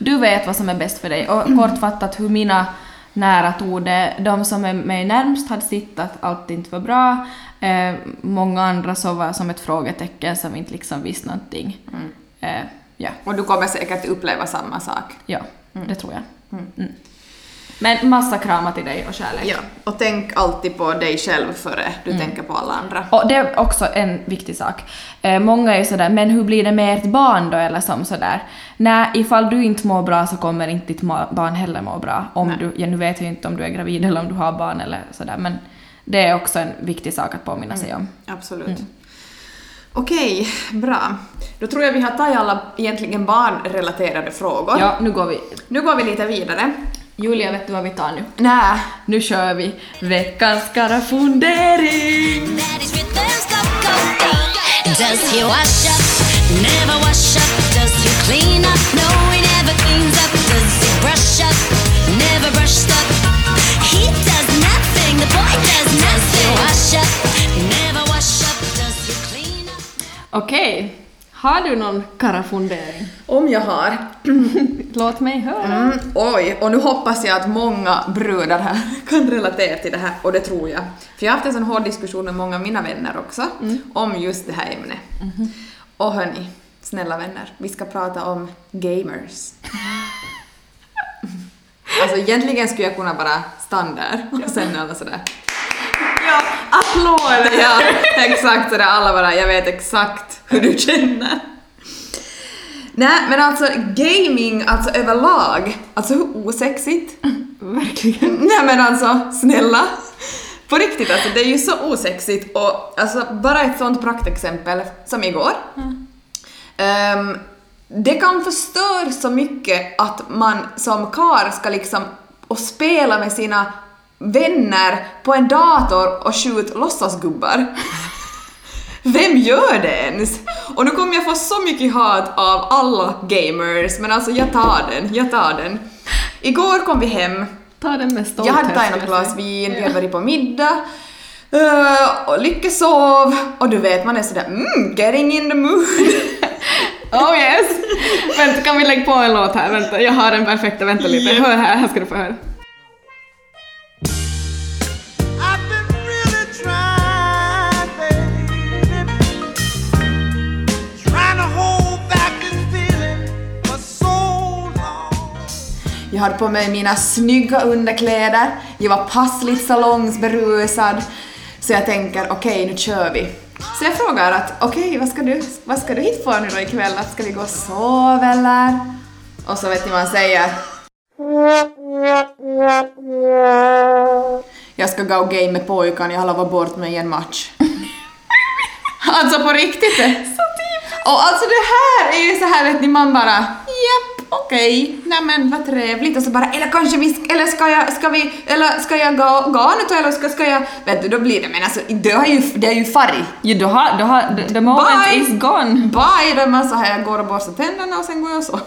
Du vet vad som är bäst för dig. Och kortfattat hur mina nära tog det. De som är mig närmst hade sett att allt inte var bra. Eh, många andra så var som ett frågetecken som inte liksom visste någonting. Eh, ja, Och du kommer säkert uppleva samma sak. ja det tror jag. Mm. Men massa kramar till dig och kärlek. Ja, och tänk alltid på dig själv före du tänker på alla andra. Och det är också en viktig sak. Eh, många är ju sådär, men hur blir det med ert barn då eller som sådär? Nej, ifall du inte mår bra så kommer inte ditt barn heller må bra. Om Nej. du, ja, nu vet jag inte om du är gravid eller om du har barn eller sådär, men det är också en viktig sak att påminna sig om. Absolut. Okej, bra. Då tror jag vi har tagit alla egentligen barnrelaterade frågor. Ja, nu går vi. Nu går vi lite vidare. Julia, vet du vad vi tar nu? Nej, Nu kör vi veckans karafundering! Does he wash up? Never wash up. Does he clean up? No, he never cleans up. Does he brush up? Never brushed up. He does nothing. The boy does nothing. Does he wash up? Never wash up. Does he clean up? Okej, har du någon karafundering? om jag har. Låt mig höra. Mm, oj, och nu hoppas jag att många bröder här kan relatera till det här, och det tror jag. För jag har haft en sån hård diskussion med många av mina vänner också, om just det här ämnet. Och hörni, snälla vänner, vi ska prata om gamers. alltså egentligen skulle jag kunna bara stanna där och sen alla sådär Ja, applåder! Ja, exakt sådär. Alla bara, jag vet exakt hur du känner. Nej, men alltså gaming, alltså överlag, alltså hur osexigt? Verkligen. Nej men alltså, snälla. På riktigt alltså, det är ju så osexigt och alltså bara ett sånt praktexempel som igår. Ehm, det kan förstöra så mycket att man som kar ska liksom och spela med sina vänner på en dator och skjuta låtsasgubbar. Vem gör det ens? Och nu kommer jag få så mycket hat av alla gamers, men alltså jag tar den, jag tar den. Igår kom vi hem, Ta den med stolthet. jag hade tagit något glas vin, vi hade varit på middag, eh, och Lycke sov, och du vet man är sådär mm, getting in the mood. Oh yes! Vänta, kan vi lägga på en låt här? Vänta, jag har den perfekta. Vänta lite. Hör här, här ska du få höra. Hade på mig mina snygga underkläder, jag var passligt salongsberusad, så jag tänker okej, nu kör vi. Så jag frågar att okej, vad, ska du, vad ska du hit på nu då ikväll? Att ska vi gå och sova eller? Och så vet ni vad han säger. Jag ska gå och game med pojkarna, jag har lovat bort mig i en match. alltså på riktigt! Så typiskt! Och alltså det här är ju så här vet ni, man bara japp, okej, nämen vad trevligt och så bara eller kanske vi, eller ska jag, ska vi, eller ska jag gå, gå nu eller ska, ska jag, vet du då blir det, men alltså det är ju, det är ju färg. Ja, du har, du har, the, the moment Bye. is gone. Bye! Då är man så här, jag går och borstar tänderna och sen går jag och så.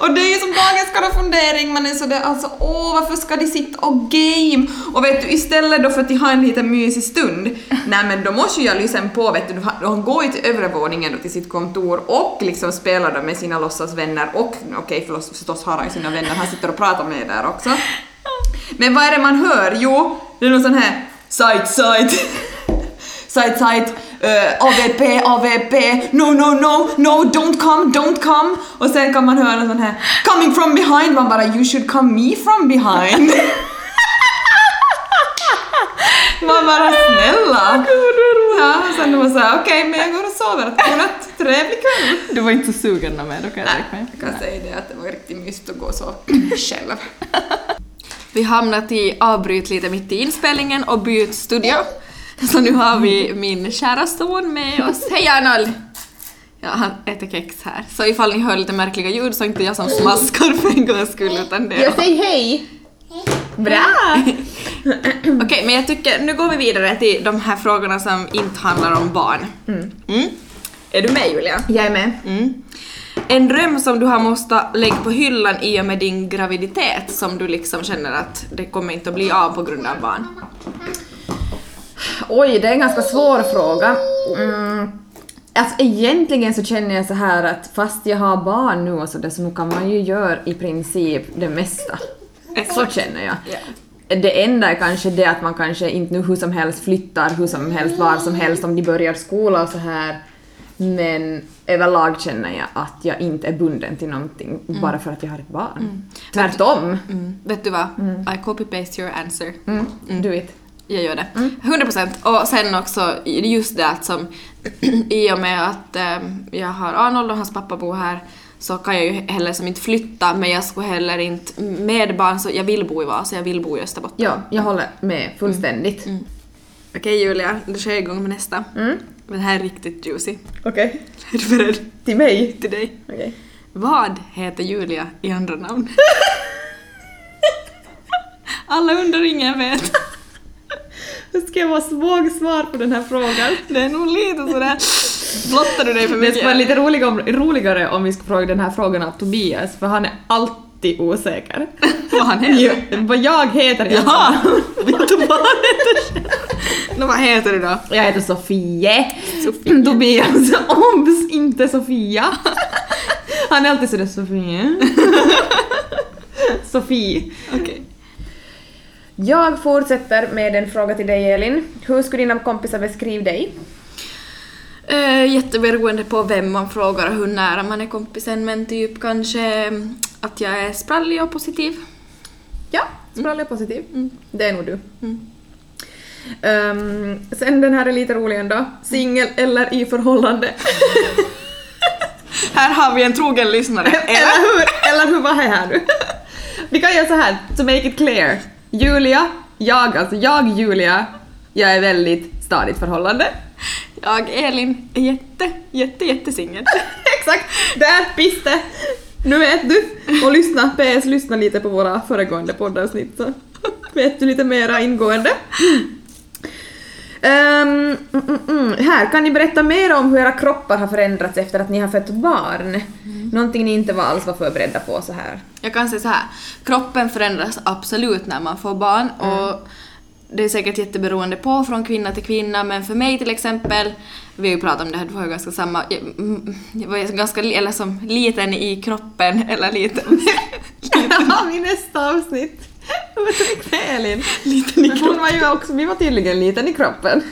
Och det är ju som dagens kalla fundering, man är sådär alltså åh varför ska de sitta och game? Och vet du istället då för att de har en liten mysig stund, nej men då måste ju jag lyssna på vet du, han går ju till övre våningen då till sitt kontor och liksom spelar då med sina låtsasvänner och okej förlåt förstås har han ju sina vänner, han sitter och pratar med där också. Men vad är det man hör? Jo, det är någon sån här side side side side eh, AVP AVP no no no no don't come don't come. Och sen kan man höra en sån här coming from behind. Man bara you should come me from behind. Man bara snälla. Ja, sen är man såhär okej men jag går och sover godnatt trevlig kväll. Du var inte så sugen mer, då kan jag tänka mig. jag kan säga det att det var riktigt mysigt att gå så själv. Vi hamnat i avbryt lite mitt i inspelningen och bytt studio. Så nu har vi min kära son med oss. Hej Arnold! Ja, han äter kex här. Så ifall ni hör lite märkliga ljud så är inte jag som smaskar för en gångs skull utan det är säger hej bra Okej, men jag tycker nu går vi vidare till de här frågorna som inte handlar om barn. Mm. Är du med Julia? jag är med Mm. En dröm som du har måste lägga på hyllan i och med din graviditet som du liksom känner att det kommer inte att bli av på grund av barn. Oj, det är en ganska svår fråga. Mm. Alltså egentligen så känner jag så här att fast jag har barn nu och så där så nu kan man ju göra i princip det mesta. Så känner jag. Det enda är kanske det att man kanske inte nu hur som helst flyttar hur som helst var som helst om de börjar skola och så här. Men överlag känner jag att jag inte är bunden till någonting bara för att jag har ett barn. Tvärtom. Mm. Vet du vad? I copy-paste your answer. Mm. Do it. Jag gör det. 100% och sen också just det att som i och med att eh, jag har Arnold och hans pappa bor här så kan jag ju heller som inte flytta men jag skulle heller inte med barn så jag vill bo i Vasa, jag vill bo i Österbotten. Ja, jag håller med fullständigt. Okej Julia, då kör jag igång med nästa. Mm. Den här är riktigt juicy. Okej. Är du beredd? Till mig? Till dig. Okej. Vad heter Julia i andra namn? Alla undrar, ingen vet. Ska jag vara svag svar på den här frågan? Det är nog lite sådär... Blottar du dig för Det mycket? skulle vara lite roligare om, roligare om vi skulle fråga den här frågan av Tobias, för han är alltid osäker. Vad han heter? Vad jag heter fall. Vet du vad han heter? Nå, vad heter du då? Jag heter Sofie. Sofie. Tobias, obs, inte Sofia. Han är alltid sådär Sofie. Sofie. Okej. Jag fortsätter med en fråga till dig Elin. Hur skulle dina kompisar beskriva dig? Uh, jätteberoende på vem man frågar och hur nära man är kompisen men typ kanske mm, att jag är sprallig och positiv. Ja, sprallig och positiv. Det är nog du. Ehm, sen den här är lite rolig ändå. Singel eller i förhållande? Här har vi en trogen lyssnare. eller hur? Eller hur? Vad är här nu? Vi kan göra så här, to make it clear. Julia, jag, alltså jag Julia, jag är väldigt stadigt förhållande. Jag, Elin, är jätte, jätte, jätte singel. Exakt! Där piste! Nu vet du. Och lyssna, PS, lyssna lite på våra föregående poddavsnitt så vet du lite mera ingående. Ehm, mm, mm, mm. Här, kan ni berätta mer om hur era kroppar har förändrats efter att ni har fött barn? Någonting ni inte var alls var förberedda på så här. Jag kan säga så här, kroppen förändras absolut när man får barn och det är säkert jätteberoende på från kvinna till kvinna men för mig till exempel, vi har ju pratat om det här, du har ju ganska samma, jag, mm, var ganska eller som liten i kroppen, eller liten, Det har vi nästa avsnitt. Vad tänkte Elin? liten i kroppen, var ju också, vi var tydligen liten i kroppen.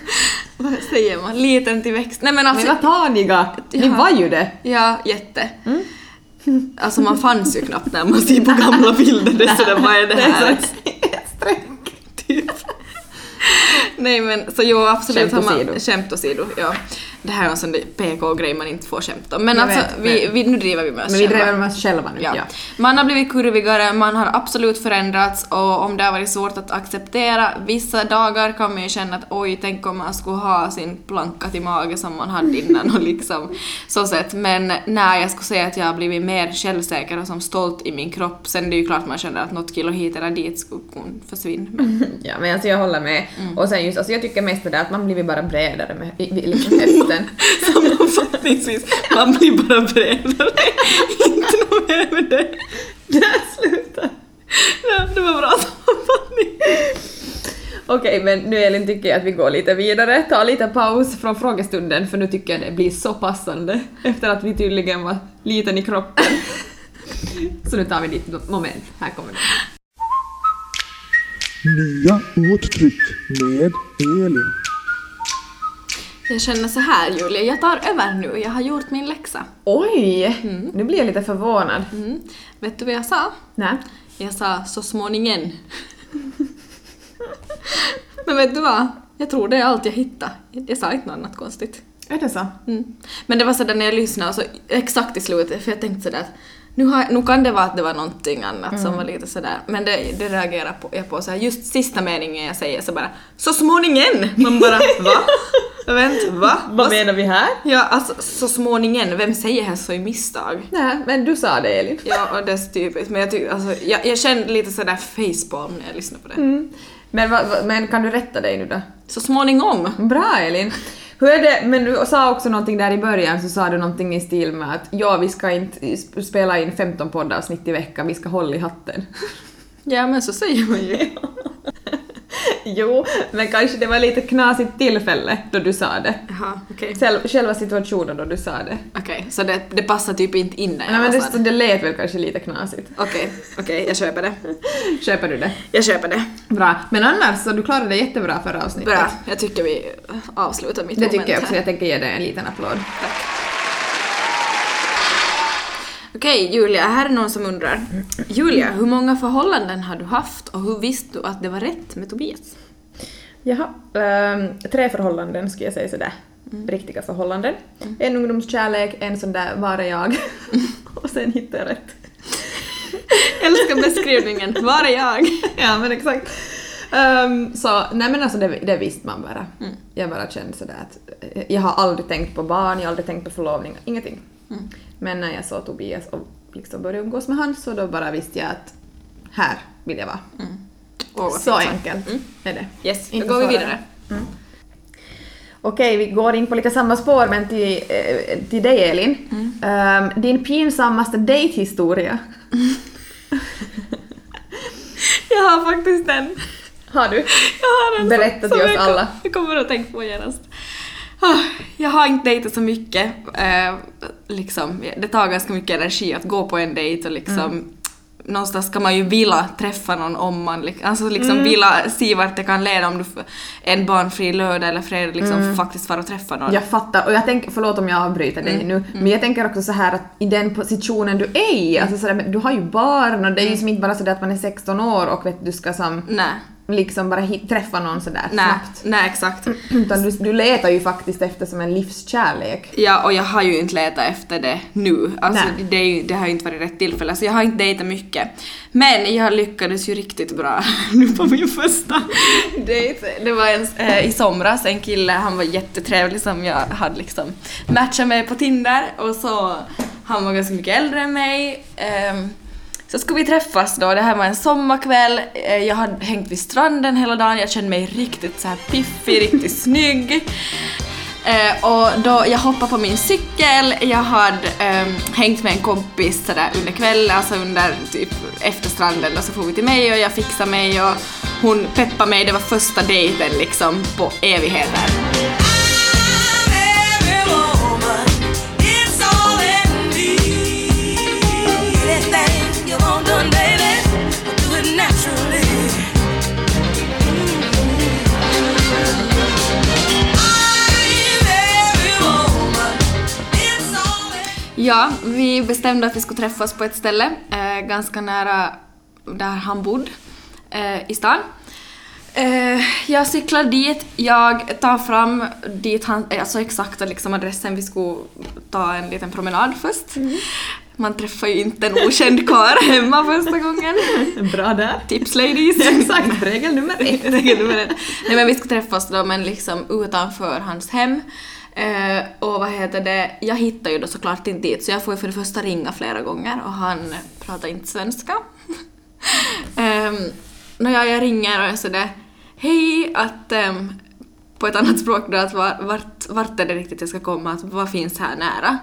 vad säger man, liten till växt, nej men Ni alltså, var taniga. Ni var ju det. ja jätte. Alltså man fanns ju knappt när man ser på gamla bilder, det är sådär, vad är det här? Ett streck. typ. Nej men så jo absolut har man... Skämt åsido. Ja. Det här är en sån PK-grej man inte får skämta om. Men Jag alltså, vet, vi, vi, nu driver vi med oss Men vi själva. drev med oss själva nu. Ja. Ja. Man har blivit kurvigare, man har absolut förändrats och om det har varit svårt att acceptera vissa dagar kan man ju känna att oj, tänk om man skulle ha sin planka till mage som man hade innan och liksom så sett. Men när jag skulle säga att jag har blivit mer självsäker och som stolt i min kropp, sen det är ju klart man känner att något kilo hit eller dit skulle kunna försvinna. Men Ja, men alltså jag håller med. Mm. Och sen just, alltså jag tycker mest det där att man blir bara bredare med liksom höften. Sammanfattningsvis, man blir bara bredare. Inte något mer med det. Där slutar. Ja, det var bra sammanfattning. Okej, men nu Elin tycker jag att vi går lite vidare, tar lite paus från frågestunden för nu tycker jag det blir så passande efter att vi tydligen var liten i kroppen. Så nu tar vi ditt moment. Här kommer det. Nya uttryck med Elin. Jag känner så här Julia, jag tar över nu, jag har gjort min läxa. Oj! Nu blir jag lite förvånad. Mm. Vet du vad jag sa? Nej. Jag sa så småningom. Men vet du vad? Jag tror det är allt jag hittade. Jag sa inte något annat konstigt. Är det så? Mm. Men det var sådär när jag lyssnade, och så exakt i slutet, för jag tänkte sådär att nu, har, nu kan det vara att det var någonting annat som var lite sådär, men det, det reagerar på, jag på såhär, just sista meningen jag säger så bara så småningom! Man bara va? Vänt, va? Vad menar vi här? Ja, alltså så småningom, vem säger här så i misstag? Nej, men du sa det Elin. Ja, och det är typiskt, men jag, tycker, alltså, jag, jag kände lite sådär facepalm när jag lyssnade på det. Men, vad- vad- men kan du rätta dig nu då? Så småningom! Bra Elin! Hur är det, men du sa också någonting där i början, så sa du någonting i stil med att ja, vi ska inte sp- spela in 15 poddavsnitt i veckan, vi ska hålla i hatten. Ja, men så säger man ju. jo, men kanske det var lite knasigt tillfälle då du sa det. Jaha, okej. Själv, själva situationen då du sa det. Okej, så det, det passar typ inte in när Nej, men jag det, det lät väl kanske lite knasigt. Okej, okej, jag köper det. Köper du det? Jag köper det. Bra. Men annars så du klarade det jättebra förra avsnittet. Bra, jag tycker vi avslutar mitt Det moment tycker jag också, här. jag tänker ge dig en liten applåd. Okej, Julia, här är någon som undrar. Julia, hur många förhållanden har du haft och hur visste du att det var rätt med Tobias? Jaha, ehm, tre förhållanden skulle jag säga sådär. Riktiga förhållanden. En ungdomskärlek, en sån där var är jag och sen hittade jag rätt. Älskar beskrivningen, var är jag? ja men exakt. Ehm, så nej men alltså det, det visste man bara. Jag bara kände sådär att eh, jag har aldrig tänkt på barn, jag har aldrig tänkt på förlovning, ingenting. Men när jag såg Tobias och liksom började umgås med han så då bara visste jag att här vill jag vara. Åh, vad så fint. enkelt är det. Yes, då Inte går vi vidare. Okej, vi går in på lite samma spår men till, eh, till dig Elin. Ehm, din pinsammaste dejthistoria. Jag har faktiskt en. Har du? Jag har en Berätta till oss alla. Jag kommer att tänka på genast. Ah, Jag har inte dejtat så mycket. Eh, liksom, det tar ganska mycket energi att gå på en dejt och liksom Mm. Någonstans ska man ju vilja träffa någon om man alltså liksom Mm. vilja se vart det kan leda om du en barnfri lördag eller fredag liksom faktiskt far och träffar någon. Mm. Jag fattar, och jag tänker, förlåt om jag avbryter dig Mm, nu, men jag tänker också så här att i den positionen du är i, alltså sådär, men du har ju barn och det är Mm. ju som inte bara sådär att man är 16 år och vet du ska som Nej, liksom bara träffa någon sådär nej, snabbt. nej exakt. Utan du, du letar ju faktiskt efter som en livskärlek. Ja, och jag har ju inte letat efter det nu. Alltså Nej. det, ju, det har ju inte varit rätt tillfälle, så jag har inte dejtat mycket. Men jag lyckades ju riktigt bra nu på min första dejt. Det var en, eh, i somras, en kille, han var jättetrevlig som jag hade liksom matchat med på Tinder och så Han var ganska mycket äldre än mig. Ehm, så skulle vi träffas då, det här var en sommarkväll, Eh, jag hade hängt vid stranden hela dagen, jag kände mig riktigt så här piffig, riktigt snygg. Eh, och då, jag hoppade på min cykel, jag hade ehm, hängt med en kompis sådär under kvällen, alltså under typ efter stranden. Och så får vi till mig och jag fixade mig och hon peppade mig, det var första dejten liksom på evigheter. Ja, vi bestämde att vi skulle träffas på ett ställe eh, ganska nära där han bodde eh, i stan. Eh, jag cyklar dit, jag tar fram dit han, eh, alltså exakta liksom adressen, vi skulle ta en liten promenad först. Man träffar ju inte en okänd karl hemma första gången. Bra där. Tips ladies! Exakt, regel nummer ett. Regel nummer ett. Nej men vi skulle träffas då men liksom utanför hans hem. Eh, och vad heter det, jag hittar ju då såklart inte dit så jag får ju för det första ringa flera gånger och han pratar inte svenska. um, när jag, jag ringer och jag sådär hej att ehm, på ett annat språk då att vart, vart är det riktigt jag ska komma, att vad finns här nära?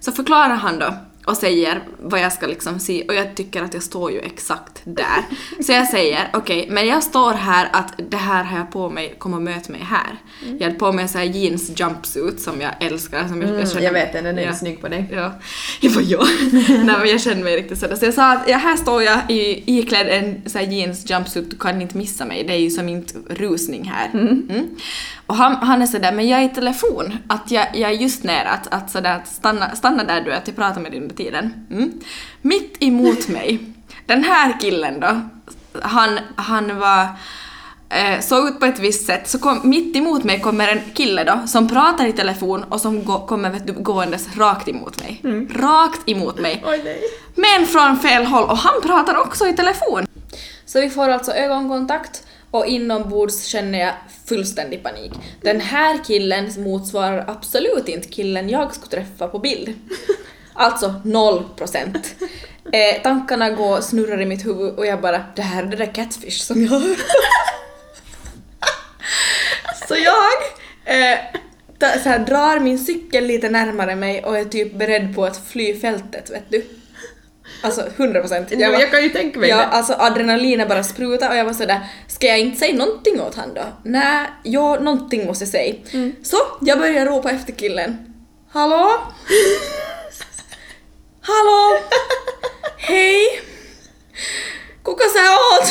Så förklarar han då och säger vad jag ska liksom se och jag tycker att jag står ju exakt där. Så jag säger okej, men jag står här att det här har jag på mig, kom och möt mig här. Jag hade på mig så här jeans jumpsuit som jag älskar. Som jag, Mm, känner- jag vet den, den är Ja. snygg på dig. Ja, det var jag. Nej men jag kände mig riktigt sådär. Så jag sa att ja, här står jag i, iklädd en så här jeans jumpsuit, du kan inte missa mig. Det är ju som inte rusning här. Mm. Och han, han är sådär, men jag är i telefon. Att jag, jag är just nära att, att sådär, att stanna, stanna där du är, att jag pratar med dig tiden. Mm. Mitt emot mig, den här killen då, han, han var eh, såg ut på ett visst sätt, så kom, mitt emot mig kommer en kille då som pratar i telefon och som gå, kommer vet du, gåendes rakt emot mig. Rakt emot mig. Oj nej. Men från fel håll och han pratar också i telefon. Så vi får alltså ögonkontakt och inombords känner jag fullständig panik. Den här killen motsvarar absolut inte killen jag skulle träffa på bild. Alltså noll procent. Eh, tankarna går snurrar i mitt huvud och jag bara det här är det där catfish som jag hört Så jag eh, så här, drar min cykel lite närmare mig och är typ beredd på att fly fältet, vet du. Alltså 100 procent. Jag, jag kan ju tänka mig Ja, det. alltså adrenalinet bara sprutar och jag var sådär, ska jag inte säga någonting åt han då? Nej, ja, någonting måste jag säga. Mm. Så, jag börjar ropa efter killen. Hallå? Hallå? Hej? Kuka sä oot?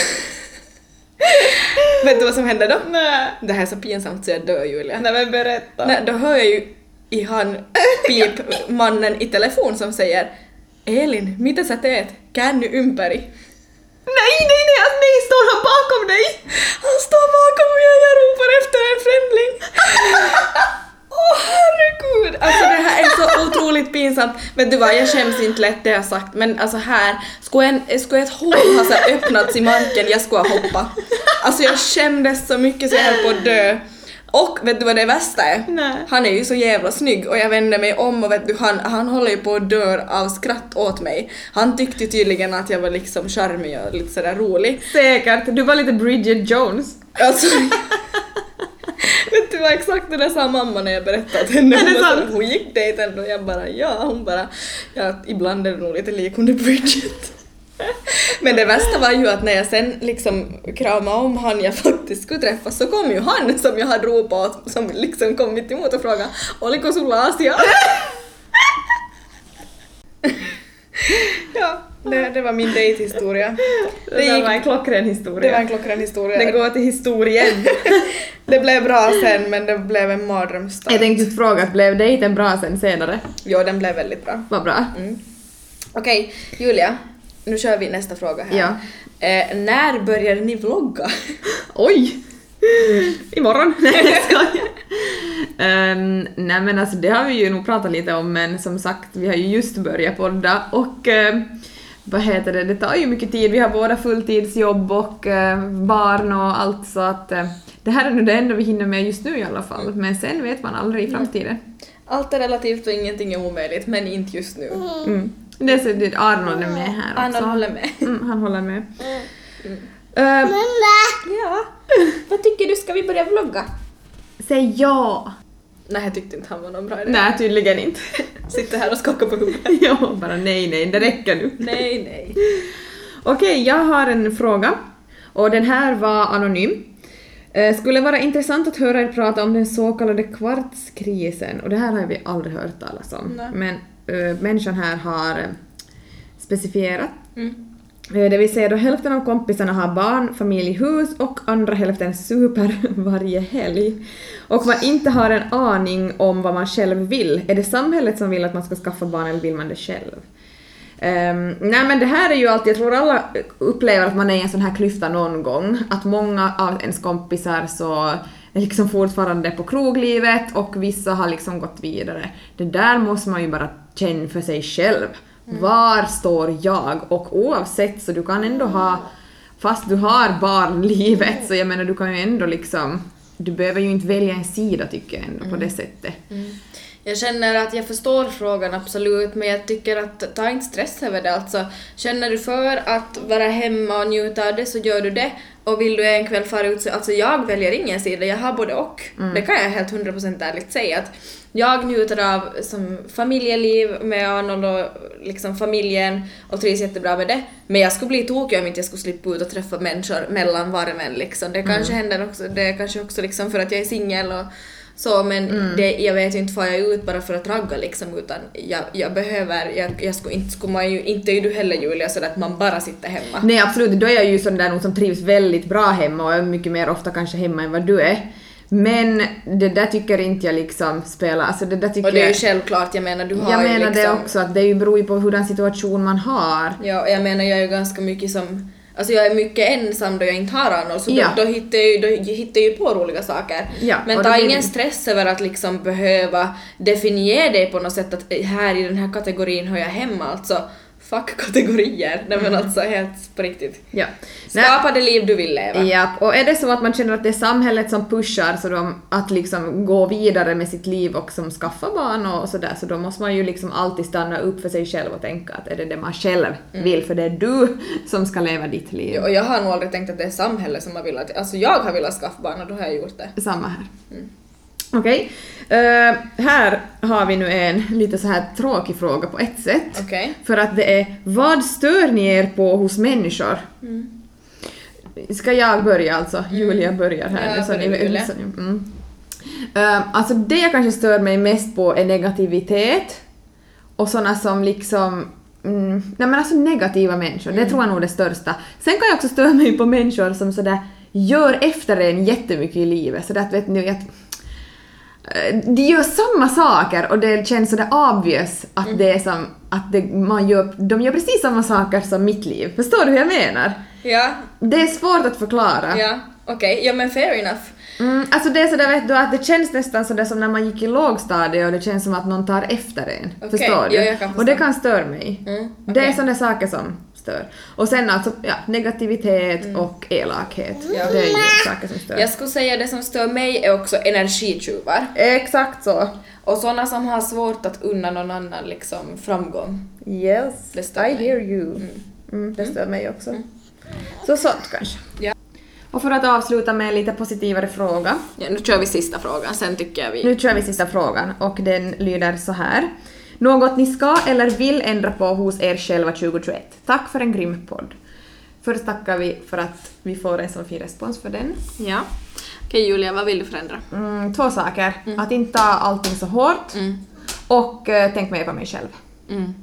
Vet du vad som hände då? Nej. Det här är så pinsamt så jag dör Julia. Nej men berätta. Nej, då hör jag ju i han pip mannen i telefon som säger Elin, mitä sä teet? Käänny ympäri. Nej, nej, nej, alltså, nej, står han bakom dig? Han står bakom mig och jag ropar efter en främling. Åh herregud! Alltså det här är så otroligt pinsamt. Vet du vad, jag skäms inte lätt det jag sagt men alltså här, skulle, en, skulle ett hål ha så här öppnats i marken, jag skulle ha hoppat. Alltså jag skämdes så mycket så jag höll på att dö. Och vet du vad det värsta är? Nej. Han är ju så jävla snygg och jag vänder mig om och vet du, han, han håller ju på att dö av skratt åt mig. Han tyckte tydligen att jag var liksom charmig och lite sådär rolig. Säkert. Du var lite Bridget Jones. Alltså, vet du vad exakt det där sa mamma när jag berättade att henne. Hon bara? Hon gick dejten och jag bara ja, hon bara ja, ibland är det nog lite lik är Bridget. Men det värsta var ju att när jag sen liksom kramade om han jag faktiskt skulle träffa så kom ju han som jag hade ropat åt som liksom kom mitt emot och frågade Oliko sulla asia? ja, det, det var min dejthistoria. Det, gick- var en klockren Det historia. var en klockren historia. Den går till historien. Det blev bra sen men det blev en mardrömsstart. jag tänkte just fråga, blev dejten bra sen senare? Jo, den blev väldigt bra. Vad bra. Okej, Julia. Nu kör vi nästa fråga här. Ja. Eh, när började ni vlogga? Oj! Imorgon. Nej um, nej men alltså det har vi ju nog pratat lite om men som sagt vi har ju just börjat podda och eh, vad heter det, det tar ju mycket tid. Vi har båda fulltidsjobb och eh, barn och allt så att eh, det här är nog det enda vi hinner med just nu i alla fall men sen vet man aldrig i framtiden. Allt är relativt och ingenting är omöjligt, men inte just nu. Mm. Det är så det Arnold är med här också. Arnold håller med. Mm, han håller med. Mm. Eh, Ja. Vad tycker du, ska vi börja vlogga? säg ja! Nej, jag tyckte inte han var någon bra idé. Nej, tydligen inte. Sitter här och skakar på huvudet. ja, bara nej, nej, det räcker nu. nej, nej. Okej, jag har en fråga. Och den här var anonym. Eh, skulle vara intressant att höra er prata om den så kallade kvartskrisen. Och det här har vi aldrig hört talas om. Nej. Men uh, människan här har eh, specifierat. Mm. Eh, det vill säga då hälften av kompisarna har barn, familj, hus och andra hälften super varje helg. Och man inte har en aning om vad man själv vill. Är det samhället som vill att man ska skaffa barn eller vill man det själv? Um, nej men det här är ju alltid, jag tror alla upplever att man är i en sån här klyfta någon gång. Att många av ens kompisar så är liksom fortfarande på kroglivet och vissa har liksom gått vidare. Det där måste man ju bara känna för sig själv. Var står jag? Och oavsett så du kan ändå ha, fast du har barnlivet så jag menar du kan ju ändå liksom, du behöver ju inte välja en sida tycker jag ändå på det sättet. Jag känner att jag förstår frågan absolut, men jag tycker att ta inte stress över det. Alltså, känner du för att vara hemma och njuta av det så gör du det. Och vill du en kväll fara ut så, alltså jag väljer ingen sida, jag har både och. Det kan jag helt 100% ärligt säga att jag njuter av som familjeliv med Arnold och liksom familjen och trivs jättebra med det. Men jag skulle bli tokig om inte jag skulle slippa ut och träffa människor mellan varven liksom. Det kanske händer också, det är kanske också liksom för att jag är singel och så men det, jag vet ju inte får jag ut bara för att ragga liksom utan jag, jag behöver, jag, jag skulle inte, skulle man ju, inte är ju du heller Julia så att man bara sitter hemma. Nej absolut, då är jag ju sån där som trivs väldigt bra hemma och är mycket mer ofta kanske hemma än vad du är. Men det där tycker inte jag liksom spelar, alltså det där tycker Och det är ju självklart, jag menar du har Jag ju menar det liksom, också, att det ju beror ju på hurdan situation man har. Ja, och jag menar jag är ju ganska mycket som Alltså jag är mycket ensam då jag inte har Arnold så Ja. då, då, hittar jag då hittar jag ju på roliga saker. Ja, Men ta ingen stress över att liksom behöva definiera dig på något sätt att här i den här kategorin hör jag hemma alltså. Fuck kategorier. Nej men alltså helt på riktigt. Ja. Skapa det liv du vill leva. Ja, och är det så att man känner att det är samhället som pushar så de, att liksom gå vidare med sitt liv och som skaffa barn och sådär så då måste man ju liksom alltid stanna upp för sig själv och tänka att är det det man själv vill för det är du som ska leva ditt liv. Ja, Och jag har nog aldrig tänkt att det är samhället som har velat, alltså jag har velat skaffa barn och då har jag gjort det. Samma här. Okej. Eh, här har vi nu en lite så här tråkig fråga på ett sätt. Okej. För att det är vad stör ni er på hos människor? Ska jag börja alltså? Julia börjar här. Ja, nu, så börja ni- Julia. mm. Eh, alltså det jag kanske stör mig mest på är negativitet och såna som liksom Mm, nej men alltså negativa människor, det tror jag nog är det största. Sen kan jag också störa mig på människor som sådär gör efter en jättemycket i livet, sådär att vet ni att de gör samma saker och det känns sådär obvious att det är som att det, man gör, de gör precis samma saker som mitt liv. Förstår du hur jag menar? Ja, Det är svårt att förklara. ja, okej, ja men fair enough. Mm, alltså det är sådär vet du att det känns nästan sådär som när man gick i lågstadiet och det känns som att någon tar efter en. Okej, Förstår du? ja, jag kan och det förstå. kan störa mig. Mm, Det är sådana saker som stör. Och sen alltså, ja, negativitet och elakhet. Mm. Ja. Det är ju saker som stör. Jag skulle säga det som stör mig är också energitjuvar. Exakt så. Och såna som har svårt att unna någon annan liksom framgång. Yes, I mig. hear you. Mm. det stör mig också. Så sånt kanske. Ja. Och för att avsluta med en lite positivare fråga. Ja, nu kör vi sista frågan, sen tycker jag vi... Nu kör vi sista frågan och den lyder så här. Något ni ska eller vill ändra på hos er själva 2021. Tack för en grym podd. Först tackar vi för att vi får en så fin respons för den. Ja. Okej Julia, vad vill du förändra? Mm, två saker. Att inte ta allting så hårt och eh, tänk mer på mig själv. Mm.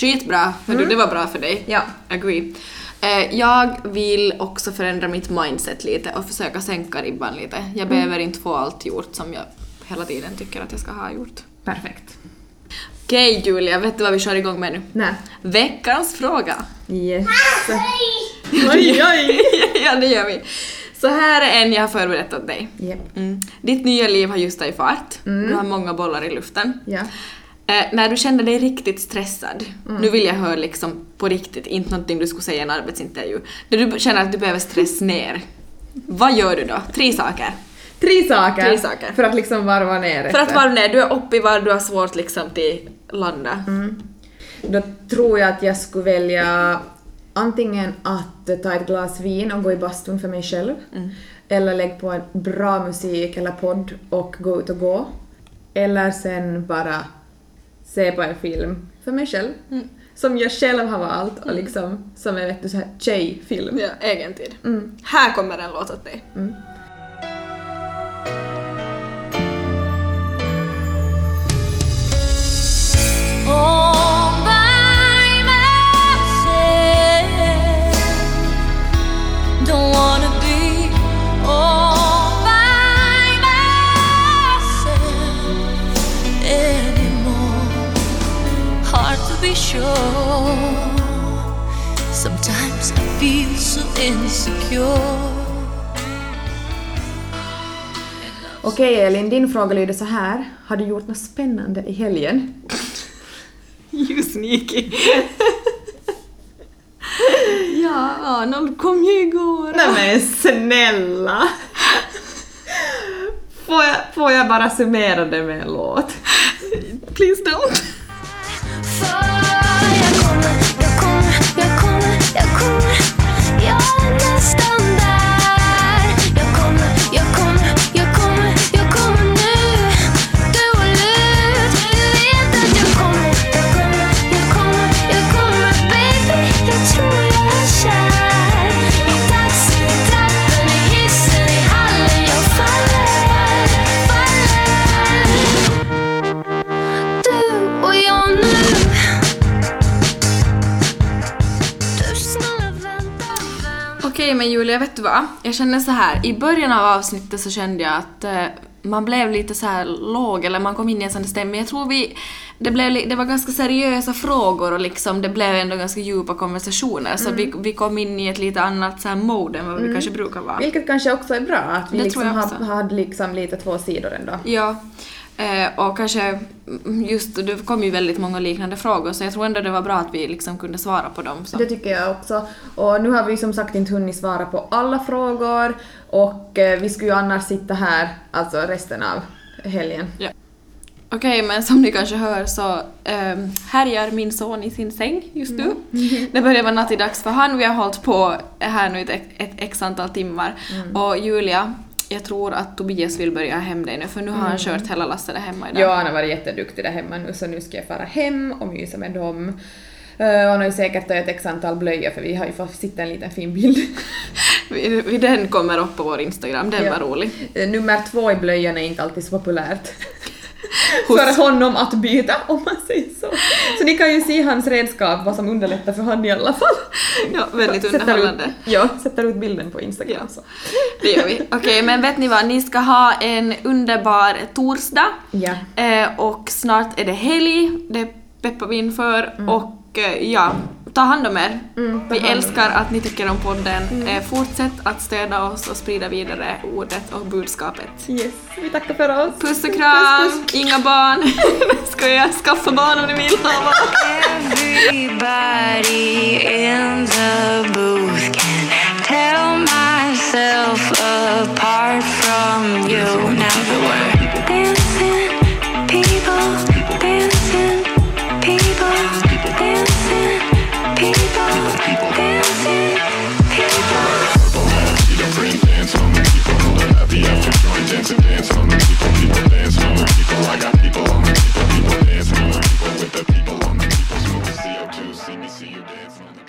Skitbra, för du, det var bra för dig. Ja. Agree. Eh, jag vill också förändra mitt mindset lite och försöka sänka ribban lite. Jag behöver inte få allt gjort som jag hela tiden tycker att jag ska ha gjort. Perfekt. Okej Julia, vet du vad vi kör igång med nu? Nej. Veckans fråga. Yes. Oj, oj! ja, det gör vi. Så här är en jag har förberett åt dig. Yep. Mm. Ditt nya liv har just tagit fart. Du har många bollar i luften. Ja. Eh, när du känner dig riktigt stressad, nu vill jag höra liksom på riktigt, inte någonting du skulle säga i en arbetsintervju. När du känner att du behöver stress ner, vad gör du då? Tre saker. Tre saker. Tre saker. För att liksom varva ner För att efter. vara ner, du är uppe i var du har svårt liksom till landa. Då tror jag att jag skulle välja antingen att ta ett glas vin och gå i bastun för mig själv. Eller lägga på en bra musik eller podd och gå ut och gå. Eller sen bara se på en film för mig själv. Som jag själv har valt och liksom som en vet du, så här tjejfilm. Ja, egen tid. Här kommer en låt åt dig. Sometimes I feel so insecure. Okej Elin, din fråga lyder så här. Har du gjort något spännande i helgen? You sneaky. ja, Arnold kom ju igår. Nej men snälla! Får jag, får jag bara summera det med en låt? Please don't. Men Julia, vet du vad? Jag känner så här. i början av avsnittet så kände jag att eh, man blev lite så här låg, eller man kom in i en sån stämning. Jag tror vi, det, blev, det var ganska seriösa frågor och liksom det blev ändå ganska djupa konversationer. Så vi, vi kom in i ett lite annat så här mode än vad vi kanske brukar vara. Vilket kanske också är bra, att vi Det liksom har, har liksom lite två sidor ändå. Ja. Eh, och kanske mm, just, det kom ju väldigt många liknande frågor så jag tror ändå det var bra att vi liksom kunde svara på dem. Så. Det tycker jag också. Och nu har vi som sagt inte hunnit svara på alla frågor och eh, vi skulle ju annars sitta här alltså resten av helgen. Okej, men som ni kanske hör så um, härjar min son i sin säng just nu. Det börjar vara nattidags för han. Vi har hållit på här nu ett, ett x antal timmar. Och Julia, jag tror att Tobias vill börja hem dig nu för nu har han kört hela lasset där hemma idag. Ja, han har varit jätteduktig där hemma nu så nu ska jag fara hem och mysa med dem. Och han har ju säkert tagit ett x antal blöjor för vi har ju fått sitta en liten fin bild. Vi- vi- Den kommer upp på vår Instagram, den Ja. var rolig. Eh, Nummer två i blöjan är inte alltid så populärt. För honom att byta, om man säger så. Så ni kan ju se hans redskap, vad som underlättar för honom i alla fall. Ja, väldigt underhållande. Ut, ja, sätter ut bilden på Instagram. Ja. Så. Det gör vi. Okej, men vet ni vad? Ni ska ha en underbar torsdag. Ja. Eh, och snart är det helg, det peppar vi inför. Och eh, ja, Ta hand om er. Mm, vi älskar att ni tycker om podden. Mm. Eh, fortsätt att stödja oss och sprida vidare ordet och budskapet. Yes, vi tackar för oss. Puss och kram! Puss, puss. Inga barn. Ska jag skaffa barn om ni vill? Everybody in the booth can tell myself apart from you. Now that we're dancing people see you dancing.